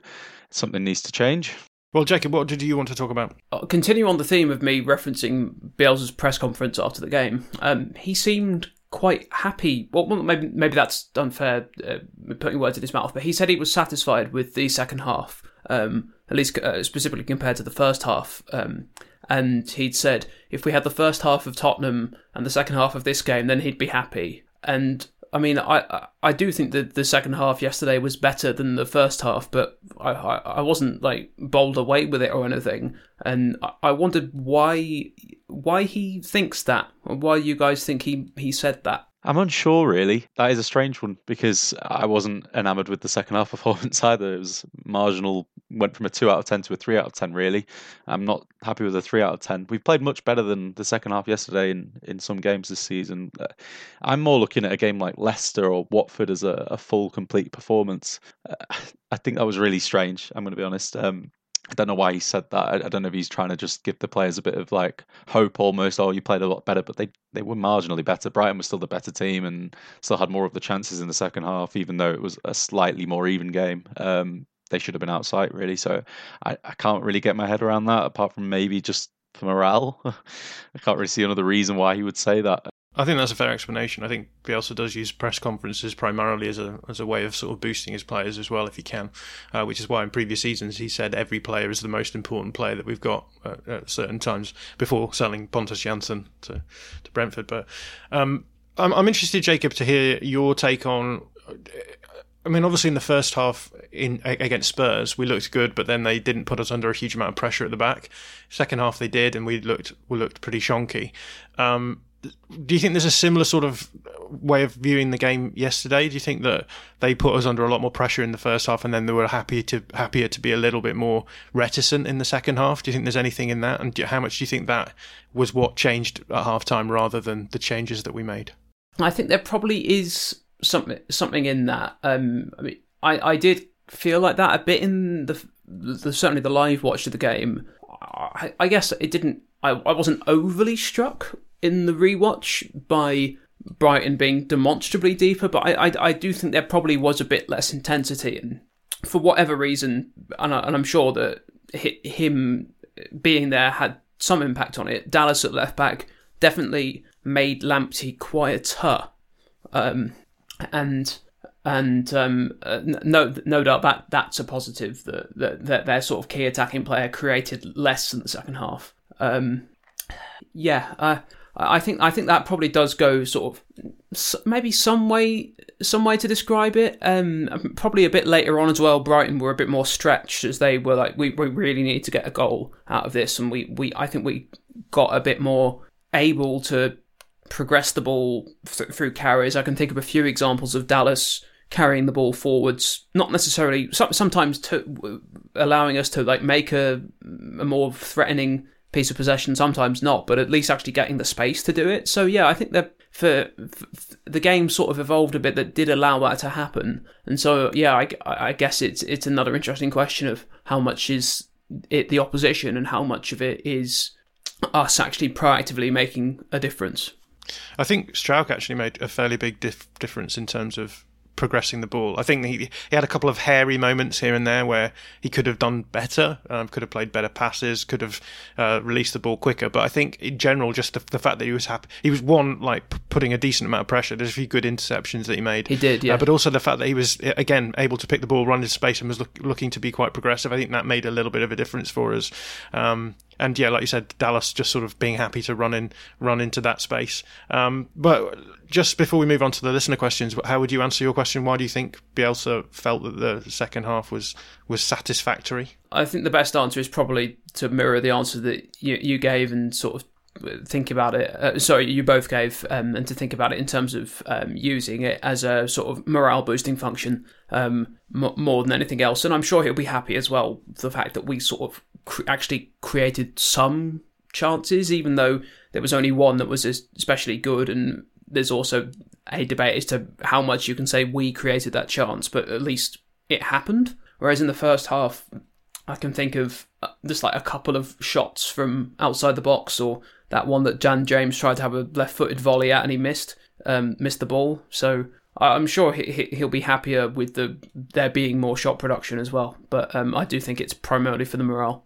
something needs to change. Well, Jacob, what did you want to talk about? I'll continue on the theme of me referencing Bielsa's press conference after the game. Um, he seemed quite happy. Well, maybe maybe that's unfair uh, putting words in his mouth, but he said he was satisfied with the second half, um, at least uh, specifically compared to the first half. Um, and he'd said if we had the first half of Tottenham and the second half of this game, then he'd be happy. And I mean, I I do think that the second half yesterday was better than the first half, but I I, I wasn't like bowled away with it or anything, and I, I wondered why why he thinks that, why you guys think he he said that. I'm unsure, really. That is a strange one because I wasn't enamoured with the second half performance [laughs] either. It was marginal, went from a 2 out of 10 to a 3 out of 10, really. I'm not happy with a 3 out of 10. We've played much better than the second half yesterday in, in some games this season. Uh, I'm more looking at a game like Leicester or Watford as a, a full, complete performance. Uh, I think that was really strange, I'm going to be honest. Um, I don't know why he said that. I, I, don't know if he's trying to just give the players a bit of like hope almost. Oh, you played a lot better, but they they were marginally better. Brighton was still the better team and still had more of the chances in the second half, even though it was a slightly more even game. Um, they should have been outside really. So I, I can't really get my head around that, apart from maybe just morale. [laughs] I can't really see another reason why he would say that. I think that's a fair explanation. I think Bielsa does use press conferences primarily as a as a way of sort of boosting his players as well, if he can. Uh, which is why in previous seasons he said every player is the most important player that we've got at, at certain times before selling Pontus Jansson to to Brentford. But um, I'm, I'm interested, Jacob, to hear your take on. I mean, obviously, in the first half in against Spurs, we looked good, but then they didn't put us under a huge amount of pressure at the back. Second half, they did, and we looked we looked pretty shonky. Um, do you think there's a similar sort of way of viewing the game yesterday? Do you think that they put us under a lot more pressure in the first half, and then they were happy to happier to be a little bit more reticent in the second half? Do you think there's anything in that, and how much do you think that was what changed at half time rather than the changes that we made? I think there probably is something something in that. Um, I mean, I, I did feel like that a bit in the, the certainly the live watch of the game. I, I guess it didn't. I, I wasn't overly struck in the rewatch by Brighton being demonstrably deeper, but I, I, I do think there probably was a bit less intensity, and for whatever reason, and, I, am sure that him being there had some impact on it. Dallas at left back definitely made Lamptey quieter, um, and and um, uh, no no doubt that that's a positive that, that, that their sort of key attacking player created less in the second half. Um, yeah, uh, I think I think that probably does go sort of maybe some way some way to describe it. Um, probably a bit later on as well. Brighton were a bit more stretched as they were like we, we really need to get a goal out of this, and we, we I think we got a bit more able to progress the ball th- through carries. I can think of a few examples of Dallas carrying the ball forwards, not necessarily sometimes to allowing us to like make a, a more threatening piece of possession, sometimes not, but at least actually getting the space to do it. So yeah, I think that for, for, the game sort of evolved a bit that did allow that to happen. And so yeah, I, I guess it's it's another interesting question of how much is it the opposition and how much of it is us actually proactively making a difference. I think Struijk actually made a fairly big dif- difference in terms of progressing the ball. I think he, he had a couple of hairy moments here and there where he could have done better, um, could have played better passes, could have uh, released the ball quicker. But I think in general, just the, the, fact that he was happy, he was one like putting a decent amount of pressure. There's a few good interceptions that he made. He did, yeah. Uh, but also the fact that he was again able to pick the ball, run into space, and was look, looking to be quite progressive. I think that made a little bit of a difference for us. Um, and yeah, like you said, Dallas just sort of being happy to run in, run into that space. Um, but just before we move on to the listener questions, how would you answer your question? Why do you think Bielsa felt that the second half was was satisfactory? I think the best answer is probably to mirror the answer that you, you gave and sort of think about it. Uh, sorry, you both gave, um, and to think about it in terms of um, using it as a sort of morale boosting function um, m- more than anything else. And I'm sure he'll be happy as well the fact that we sort of actually created some chances, even though there was only one that was especially good, and there's also a debate as to how much you can say we created that chance, but at least it happened. Whereas in the first half, I can think of uh, just like a couple of shots from outside the box, or that one that Dan James tried to have a left-footed volley at and he missed, um, missed the ball. So I'm sure he, he'll be happier with the there being more shot production as well. But um, I do think it's primarily for the morale.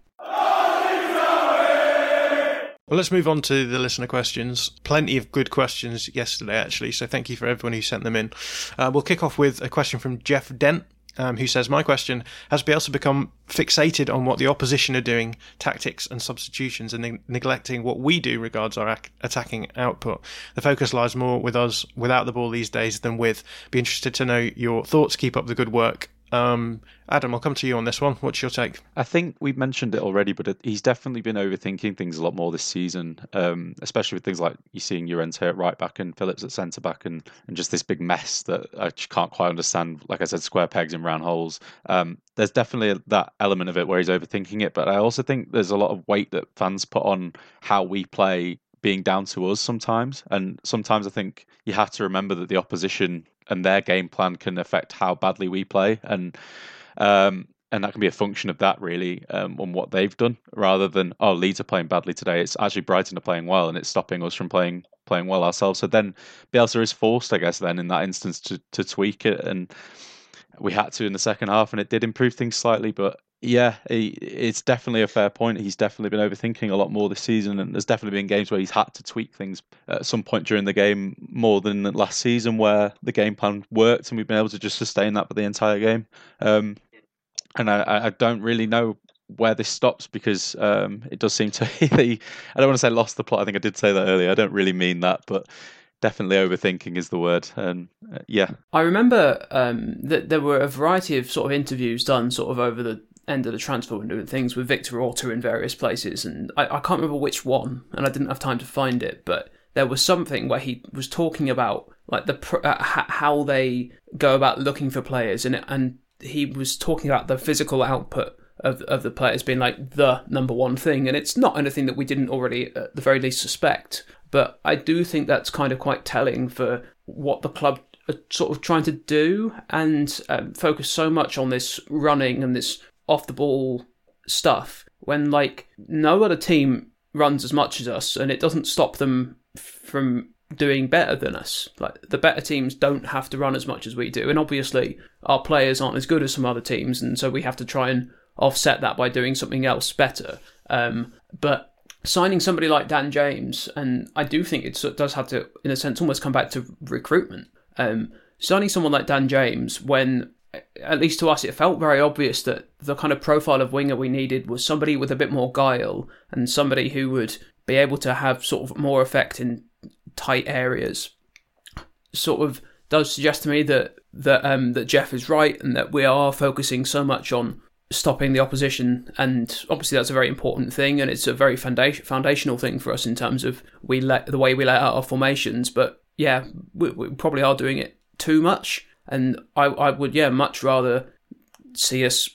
Well, let's move on to the listener questions. Plenty of good questions yesterday, actually. So thank you for everyone who sent them in. Uh, we'll kick off with a question from Jeff Dent. Um, who says, My question has Bielsa become fixated on what the opposition are doing, tactics and substitutions, and ne- neglecting what we do regards our ac- attacking output? The focus lies more with us without the ball these days than with. Be interested to know your thoughts. Keep up the good work. Um, Adam, I'll come to you on this one. What's your take? I think we mentioned it already, but it, he's definitely been overthinking things a lot more this season, um, especially with things like you seeing Llorente at right back and Phillips at centre back, and, and just this big mess that I can't quite understand. Like I said, square pegs in round holes. Um, there's definitely that element of it where he's overthinking it, but I also think there's a lot of weight that fans put on how we play being down to us sometimes. And sometimes I think you have to remember that the opposition and their game plan can affect how badly we play. And um, and that can be a function of that really um, on what they've done rather than oh Leeds are playing badly today. It's actually Brighton are playing well and it's stopping us from playing playing well ourselves. So then Bielsa is forced, I guess, then in that instance to to tweak it and we had to in the second half and it did improve things slightly, but yeah, he, it's definitely a fair point. He's definitely been overthinking a lot more this season, and there's definitely been games where he's had to tweak things at some point during the game more than last season, where the game plan worked and we've been able to just sustain that for the entire game. Um, and I, I don't really know where this stops because um, it does seem to [laughs] he, I don't want to say lost the plot. I think I did say that earlier. I don't really mean that, but definitely overthinking is the word. And uh, yeah, I remember um, that there were a variety of sort of interviews done sort of over the end of the transfer window and things with Victor Orta in various places, and I, I can't remember which one, and I didn't have time to find it, but there was something where he was talking about like the uh, how they go about looking for players, and and he was talking about the physical output of of the players being like the number one thing, and it's not anything that we didn't already at the very least suspect. But I do think that's kind of quite telling for what the club are sort of trying to do and um, focus so much on this running and this off the ball stuff when like no other team runs as much as us and it doesn't stop them from doing better than us. Like the better teams don't have to run as much as we do, and obviously our players aren't as good as some other teams, and so we have to try and offset that by doing something else better. Um, but signing somebody like Dan James, and I do think it does have to, in a sense, almost come back to recruitment. Um, signing someone like Dan James when at least to us, it felt very obvious that the kind of profile of winger we needed was somebody with a bit more guile and somebody who would be able to have sort of more effect in tight areas. Sort of does suggest to me that that um, that Jeff is right and that we are focusing so much on stopping the opposition, and obviously that's a very important thing, and it's a very foundation, foundational thing for us in terms of we let the way we let out our formations. But yeah, we, we probably are doing it too much and I, I would, yeah, much rather see us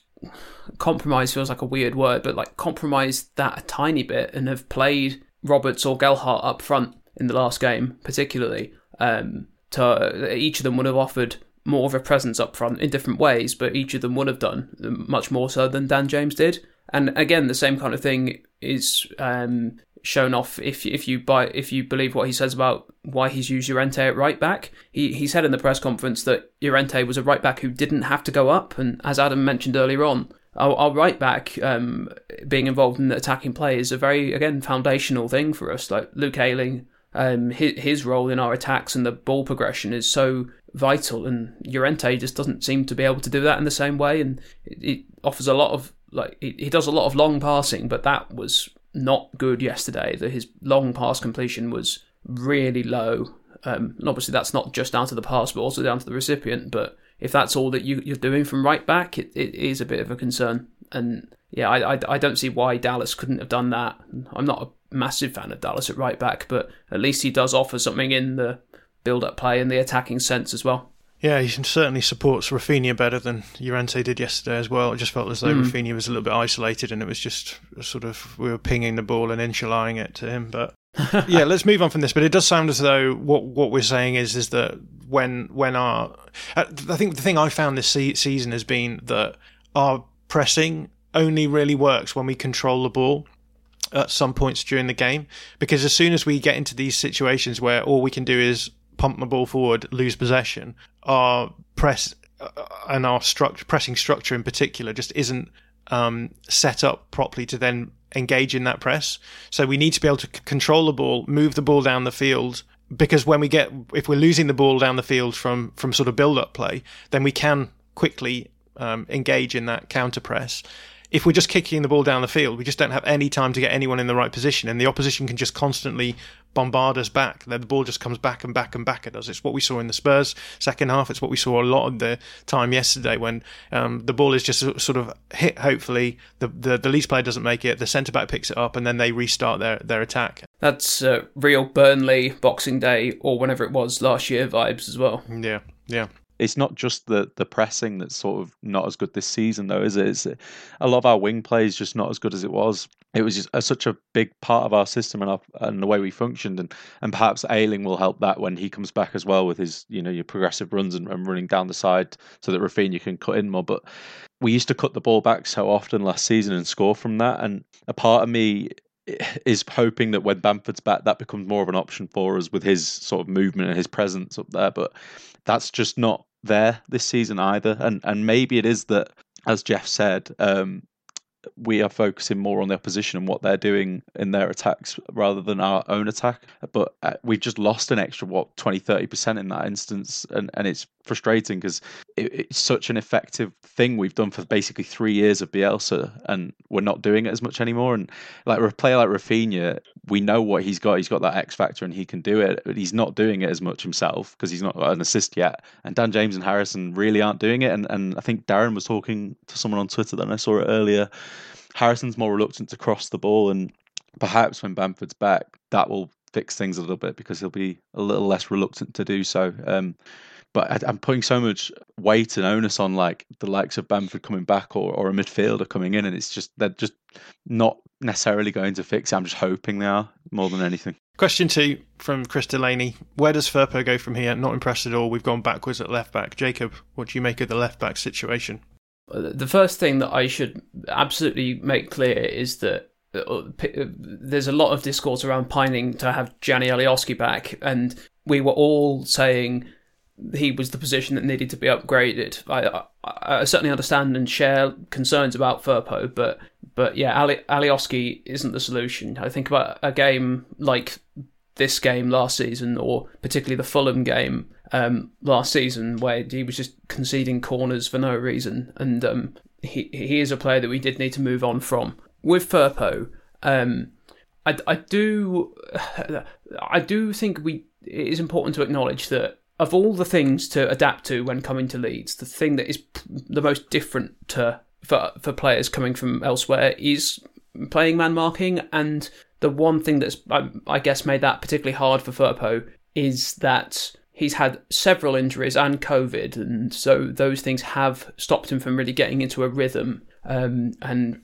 compromise feels like a weird word, but like compromise that a tiny bit and have played Roberts or Gelhardt up front in the last game, particularly. Um, to each of them would have offered more of a presence up front in different ways, but each of them would have done much more so than Dan James did. And again, the same kind of thing is um, shown off if if you buy if you believe what he says about why he's used Llorente at right back. He he said in the press conference that Llorente was a right back who didn't have to go up, and as Adam mentioned earlier on, our, our right back um, being involved in the attacking play is a very again foundational thing for us. Like Luke Ayling, um, his, his role in our attacks and the ball progression is so vital, and Llorente just doesn't seem to be able to do that in the same way, and it, it offers a lot of like he, he does a lot of long passing, but that was not good yesterday. That his long pass completion was really low. Um, and obviously, that's not just down to the pass, but also down to the recipient. But if that's all that you, are doing from right back, it, it is a bit of a concern. And yeah, I, I, I, don't see why Dallas couldn't have done that. I'm not a massive fan of Dallas at right back, but at least he does offer something in the build up play and the attacking sense as well. Yeah, he certainly supports Raphinha better than Llorente did yesterday as well. It just felt as though mm. Raphinha was a little bit isolated and it was just sort of, we were pinging the ball and inshalling it to him. But [laughs] yeah, let's move on from this. But it does sound as though what what we're saying is is that when when our I think the thing I found this se- season has been that our pressing only really works when we control the ball at some points during the game because as soon as we get into these situations where all we can do is pump the ball forward, lose possession, our press uh, and our structure, pressing structure in particular, just isn't um, set up properly to then engage in that press. So we need to be able to c- control the ball, move the ball down the field. Because when we get, if we're losing the ball down the field from from sort of build up play, then we can quickly um, engage in that counter press if we're just kicking the ball down the field, we just don't have any time to get anyone in the right position, and the opposition can just constantly bombard us back. Then the ball just comes back and back and back at us. It's what we saw in the Spurs second half. It's what we saw a lot of the time yesterday when um, the ball is just sort of hit. Hopefully, the, the the Leeds player doesn't make it. The centre back picks it up, and then they restart their their attack. That's uh, real Burnley Boxing Day or whenever it was last year vibes as well. Yeah, yeah it's not just the the pressing that's sort of not as good this season though is it? It's, a lot of our wing play is just not as good as it was. It was just a, such a big part of our system and, our, and the way we functioned and and perhaps Ayling will help that when he comes back as well with his you know your progressive runs and, and running down the side so that Raphinha can cut in more. But we used to cut the ball back so often last season and score from that and a part of me is hoping that when Bamford's back, that becomes more of an option for us with his sort of movement and his presence up there. But that's just not there this season either. And and maybe it is that, as Jeff said, um, we are focusing more on the opposition and what they're doing in their attacks rather than our own attack. But uh, we've just lost an extra, what, 20, 30% in that instance. And, and it's frustrating because it, it's such an effective thing we've done for basically three years of Bielsa and we're not doing it as much anymore. And like a player like Raphinha, we know what he's got. He's got that X factor and he can do it, but he's not doing it as much himself because he's not got an assist yet. And Dan James and Harrison really aren't doing it. And, and I think Darren was talking to someone on Twitter, that I saw it earlier Harrison's more reluctant to cross the ball, and perhaps when Bamford's back, that will fix things a little bit because he'll be a little less reluctant to do so. Um, but I, am putting so much weight and onus on like the likes of Bamford coming back or, or a midfielder coming in, and it's just they're just not necessarily going to fix it. I'm just hoping they are more than anything. Question two from Chris Delaney: Where does Firpo go from here? Not impressed at all. We've gone backwards at left back. Jacob, what do you make of the left back situation? the first thing that I should absolutely make clear is that uh, uh, there's a lot of discourse around pining to have Gianni Alioski back, and we were all saying he was the position that needed to be upgraded. I, I, I certainly understand and share concerns about Firpo, but but yeah, Ali, Alioski isn't the solution. I think about a game like this game last season, or particularly the Fulham game, um, last season where he was just conceding corners for no reason, and um, he he is a player that we did need to move on from. With Firpo, um, I, I do [sighs] I do think we it is important to acknowledge that of all the things to adapt to when coming to Leeds, the thing that is the most different to for for players coming from elsewhere is playing man marking, and the one thing that's I, I guess made that particularly hard for Firpo is that he's had several injuries and COVID, and so those things have stopped him from really getting into a rhythm um, and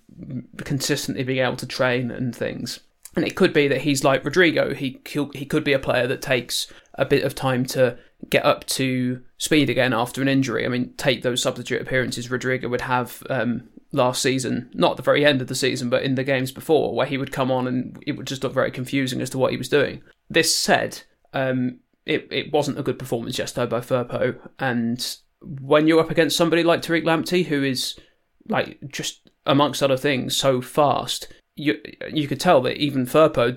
consistently being able to train and things. And it could be that he's like Rodrigo. He he could be a player that takes a bit of time to get up to speed again after an injury. I mean, take those substitute appearances Rodrigo would have um, last season, not the very end of the season, but in the games before, where he would come on and it would just look very confusing as to what he was doing. This said, um, it, it wasn't a good performance yesterday by Firpo. And when you're up against somebody like Tariq Lamptey, who is like just amongst other things so fast, you you could tell that even Firpo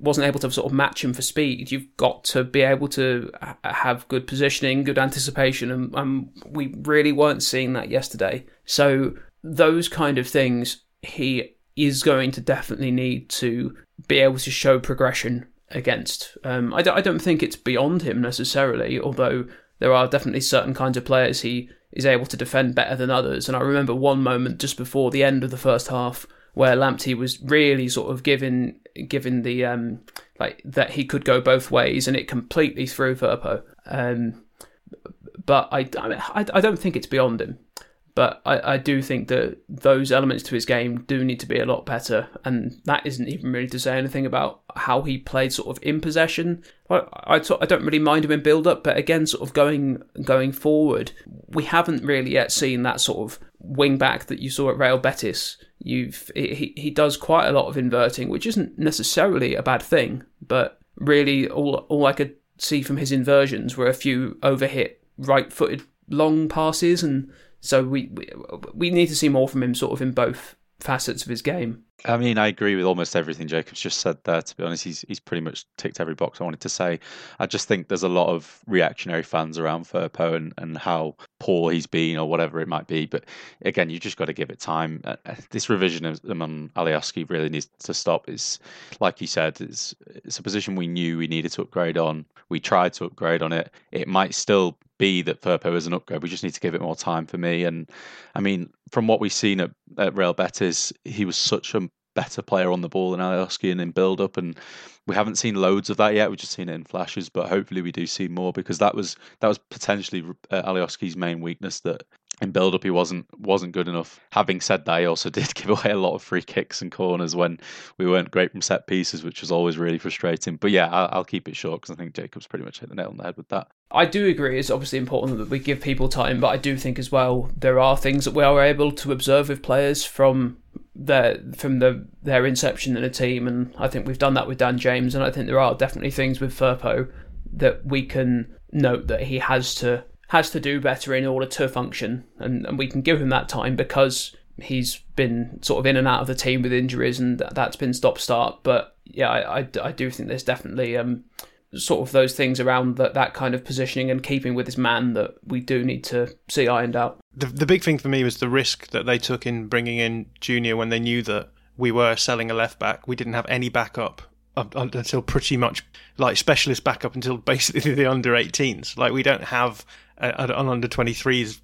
wasn't able to sort of match him for speed. You've got to be able to have good positioning, good anticipation, and, and we really weren't seeing that yesterday. So those kind of things, he is going to definitely need to be able to show progression against. Um, I don't think it's beyond him necessarily, although there are definitely certain kinds of players he is able to defend better than others. And I remember one moment just before the end of the first half where Lamptey was really sort of given given the um, like that he could go both ways, and it completely threw Firpo. Um, but I, I I don't think it's beyond him. But I, I do think that those elements to his game do need to be a lot better, and that isn't even really to say anything about how he played sort of in possession. I, I, I don't really mind him in build up, but again, sort of going going forward, we haven't really yet seen that sort of wing back that you saw at Real Betis. You've he he does quite a lot of inverting, which isn't necessarily a bad thing, but really all all I could see from his inversions were a few overhit right-footed long passes and so we, we we need to see more from him, sort of in both facets of his game. I mean, I agree with almost everything Jacob's just said there. To be honest, he's he's pretty much ticked every box I wanted to say. I just think there's a lot of reactionary fans around Firpo and, and how poor he's been or whatever it might be. But again, you just got to give it time. Uh, uh this revision on Alioski really needs to stop. Is like you said, it's it's a position we knew we needed to upgrade on. We tried to upgrade on it. It might still be that Firpo is an upgrade. We just need to give it more time for me. And I mean, from what we've seen at, at Real Betis, he was such a better player on the ball than Alioski and in build up and we haven't seen loads of that yet. We've just seen it in flashes but hopefully we do see more because that was that was potentially uh, Alioski's main weakness that in build up he wasn't wasn't good enough. Having said that, he also [laughs] did give away a lot of free kicks and corners when we weren't great from set pieces, which was always really frustrating. But yeah, I'll, I'll keep it short because I think Jacob's pretty much hit the nail on the head with that. I do agree. It's obviously important that we give people time, but I do think as well there are things that we are able to observe with players from their from the their inception in a team, and I think we've done that with Dan James, and I think there are definitely things with Firpo that we can note that he has to has to do better in order to function, and, and we can give him that time because he's been sort of in and out of the team with injuries, and that's been stop start. But yeah, I, I, I, do think there's definitely um, sort of those things around that, that kind of positioning and keeping with his man that we do need to see ironed out. The, the big thing for me was the risk that they took in bringing in Junior when they knew that we were selling a left back. We didn't have any backup until pretty much like specialist backup until [laughs] basically the under 18s. Like we don't have an under 23s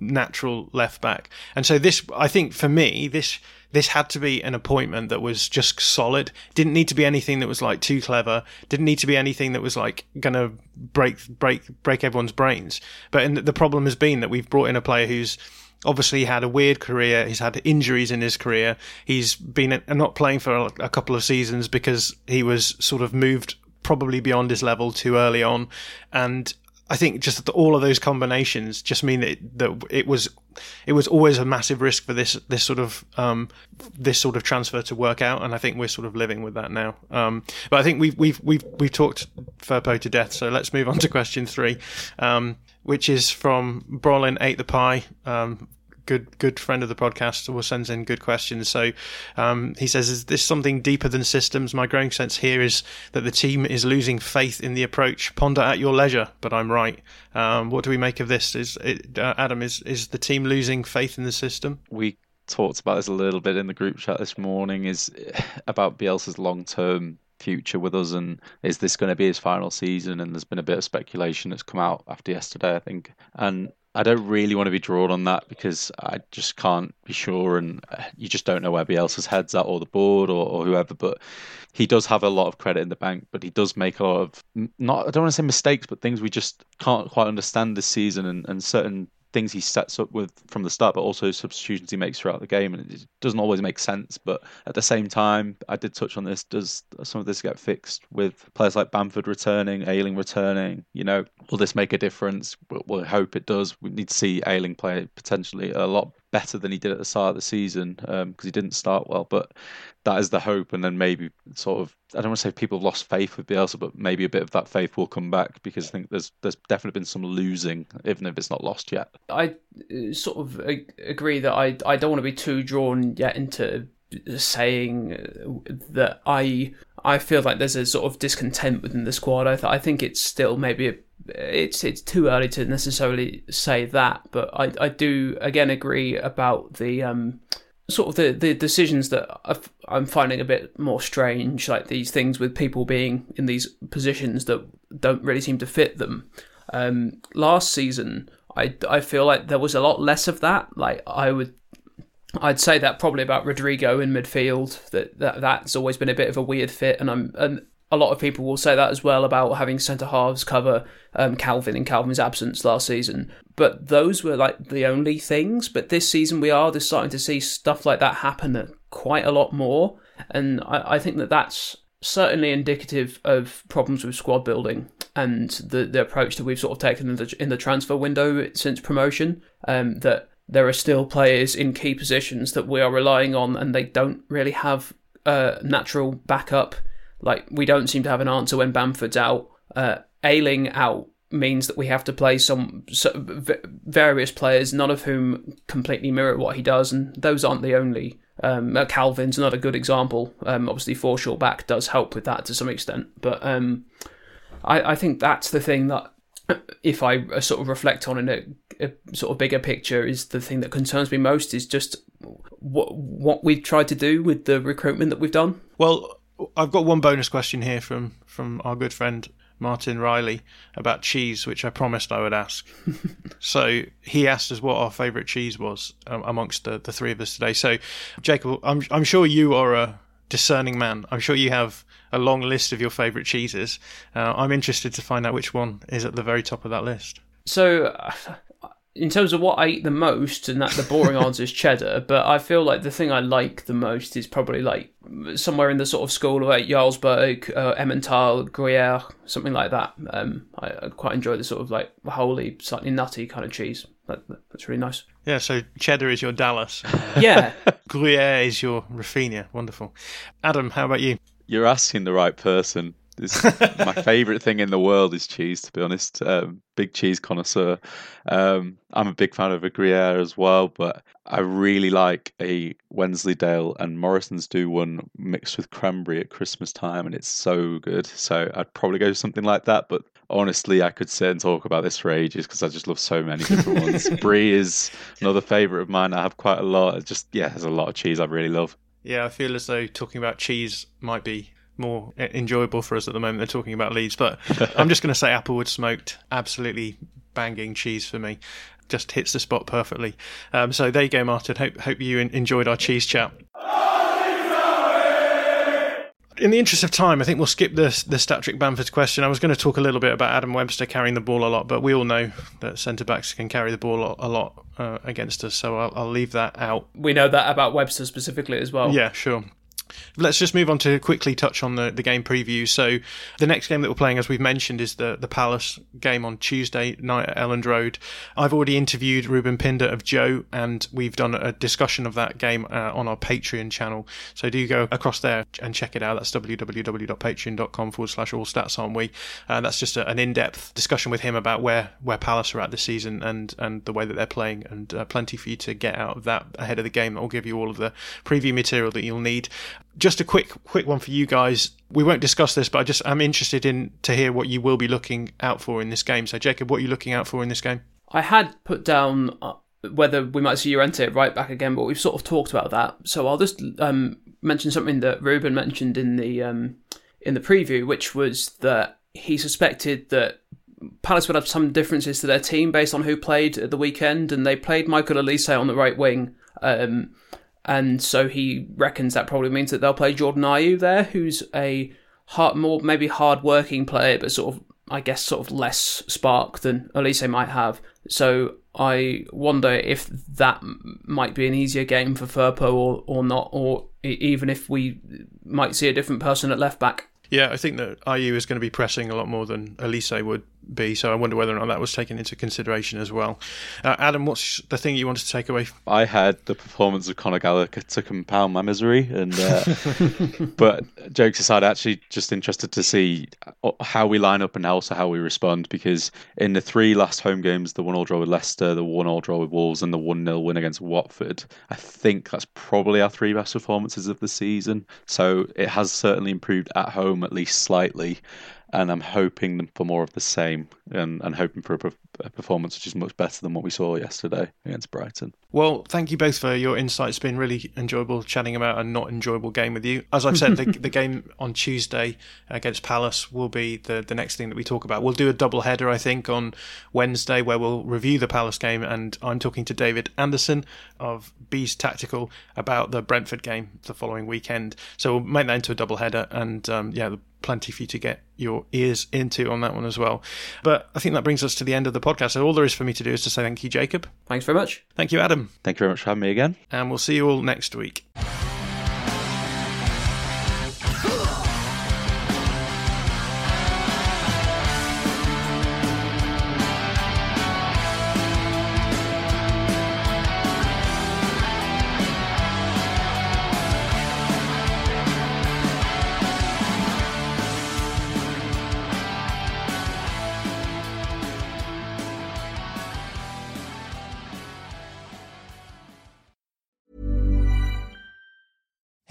natural left back. And so this, I think for me, this this had to be an appointment that was just solid. Didn't need to be anything that was like too clever. Didn't need to be anything that was like gonna break break break everyone's brains. But in, the problem has been that we've brought in a player who's obviously had a weird career. He's had injuries in his career. He's been not playing for a couple of seasons because he was sort of moved probably beyond his level too early on, and I think just all of those combinations just mean that it, that it was it was always a massive risk for this this sort of um, this sort of transfer to work out, and I think we're sort of living with that now. Um, but I think we've we've we've we've talked Firpo to death, so let's move on to question three, um, which is from Brolin ate the pie. Good good friend of the podcast always sends in good questions. So um, he says, "Is this something deeper than systems?" My growing sense here is that the team is losing faith in the approach. Ponder at your leisure, but I'm right. Um, what do we make of this? Is it, uh, Adam is is the team losing faith in the system? We talked about this a little bit in the group chat this morning. Is [sighs] about Bielsa's long term future with us and is this going to be his final season and there's been a bit of speculation that's come out after yesterday i think and I don't really want to be drawn on that because I just can't be sure, and uh, you just don't know where Bielsa's head's at, or the board, or, or whoever. But he does have a lot of credit in the bank, but he does make a lot of not I don't want to say mistakes, but things we just can't quite understand this season, and, and certain things he sets up with from the start, but also substitutions he makes throughout the game, and it doesn't always make sense. But at the same time, I did touch on this. Does some of this get fixed with players like Bamford returning, Ayling returning? You know, will this make a difference? We'll, we'll hope it does. We need to see Ayling play potentially a lot better than he did at the start of the season because um, he didn't start well. But that is the hope, and then maybe sort of I don't want to say people have lost faith with Bielsa, but maybe a bit of that faith will come back because I think there's there's definitely been some losing, even if it's not lost yet. I uh, sort of agree that I I don't want to be too drawn yet into saying uh, that I I feel like there's a sort of discontent within the squad. I th- I think it's still maybe a it's it's too early to necessarily say that, but I I do again agree about the um sort of the the decisions that i am finding a bit more strange, like these things with people being in these positions that don't really seem to fit them. Um, last season, I I feel like there was a lot less of that. Like I would I'd say that probably about Rodrigo in midfield. That, that that's always been a bit of a weird fit, and I'm and a lot of people will say that as well about having centre halves cover um, Kalvin in Kalvin's absence last season. But those were like the only things. But this season, we are just starting to see stuff like that happen quite a lot more. And I, I think that that's certainly indicative of problems with squad building and the, the approach that we've sort of taken in the, in the transfer window since promotion. Um, that there are still players in key positions that we are relying on, and they don't really have a natural backup. Like we don't seem to have an answer when Bamford's out. Uh, Ayling out means that we have to play some, some various players, none of whom completely mirror what he does, and those aren't the only. Um, uh, Kalvin's not a good example. Um, obviously, Forshaw back does help with that to some extent, but um, I, I think that's the thing that, [clears throat] if I uh, sort of reflect on in a, a, sort of bigger picture, is the thing that concerns me most is just what what we've tried to do with the recruitment that we've done. Well, I've got one bonus question here from from our good friend Martin Riley about cheese, which I promised I would ask. [laughs] so he asked us what our favourite cheese was um, amongst the, the three of us today. So, Jacob, I'm, I'm sure you are a discerning man. I'm sure you have a long list of your favourite cheeses. Uh, I'm interested to find out which one is at the very top of that list. So, uh, in terms of what I eat the most, and that the boring [laughs] answer is cheddar, but I feel like the thing I like the most is probably like somewhere in the sort of school of like Jarlsberg, uh, Emmental, Gruyere, something like that. Um, I, I, quite enjoy the sort of like holy, slightly nutty kind of cheese. That, that's really nice. Yeah, so cheddar is your Dallas. yeah. [laughs] Gruyere is your Raphinha. Wonderful. Adam, how about you? You're asking the right person. My favourite thing in the world is cheese, to be honest. Um, big cheese connoisseur. Um, I'm a big fan of a Gruyere as well, but I really like a Wensleydale and Morrison's do one mixed with cranberry at Christmas time, and it's so good. So I'd probably go something like that. But honestly, I could sit and talk about this for ages because I just love so many different ones. [laughs] Brie is another favourite of mine. I have quite a lot. It just yeah, there's a lot of cheese I really love. Yeah, I feel as though talking about cheese might be more enjoyable for us at the moment than talking about Leeds. But [laughs] I'm just going to say Applewood smoked, absolutely banging cheese for me. Just hits the spot perfectly. Um, so there you go, Martin. Hope hope you enjoyed our cheese chat. In the interest of time, I think we'll skip the the Statric Bamford's question. I was going to talk a little bit about Adam Webster carrying the ball a lot, but we all know that centre backs can carry the ball a lot uh, against us, so I'll, I'll leave that out. We know that about Webster specifically as well. Yeah, sure. Let's just move on to quickly touch on the, the game preview. So, the next game that we're playing, as we've mentioned, is the, the Palace game on Tuesday night at Elland Road. I've already interviewed Ruben Pinder of Joe, and we've done a discussion of that game uh, on our Patreon channel. So, do go across there and check it out. That's www.patreon.com forward slash all stats, aren't we? Uh, that's just a, an in depth discussion with him about where, where Palace are at this season and, and the way that they're playing, and uh, plenty for you to get out of that ahead of the game. That will give you all of the preview material that you'll need just a quick quick one for you guys. We won't discuss this, but I just I'm interested in to hear what you will be looking out for in this game. So, Jacob, what are you looking out for in this game? I had put down uh, whether we might see Llorente right back again, but we've sort of talked about that. So I'll just um, mention something that Ruben mentioned in the um, in the preview, which was that he suspected that Palace would have some differences to their team based on who played at the weekend, and they played Michael Olise on the right wing. Um, and so he reckons that probably means that they'll play Jordan Ayew there, who's a hard, more maybe hard working player, but sort of I guess sort of less spark than Olise might have. So I wonder if that might be an easier game for Firpo or or not, or even if we might see a different person at left back. Yeah, I think that Ayew is going to be pressing a lot more than Olise would be. So I wonder whether or not that was taken into consideration as well. Uh, Adam, what's the thing you wanted to take away? I had the performance of Conor Gallagher to compound my misery, and uh, [laughs] but jokes aside, actually just interested to see uh, how we line up and also how we respond because in the three last home games, the one all draw with Leicester, the one all draw with Wolves, and the one 0 win against Watford, I think that's probably our three best performances of the season. So it has certainly improved at home at least slightly and I'm hoping for more of the same and, and hoping for a, a, performance which is much better than what we saw yesterday against Brighton. Well, thank you both for your insights. It's been really enjoyable chatting about a not enjoyable game with you. As I've said, the, [laughs] the, game on Tuesday against Palace will be the, the next thing that we talk about. We'll do a double header, I think, on Wednesday where we'll review the Palace game, and I'm talking to David Anderson of Bees Tactical about the Brentford game the following weekend. So we'll make that into a double header, and um, yeah, plenty for you to get your ears into on that one as well. But I think that brings us to the end of the podcast. So all there is for me to do is to say thank you, Jacob. Thanks very much. Thank you, Adam. Thank you very much for having me again. And we'll see you all next week.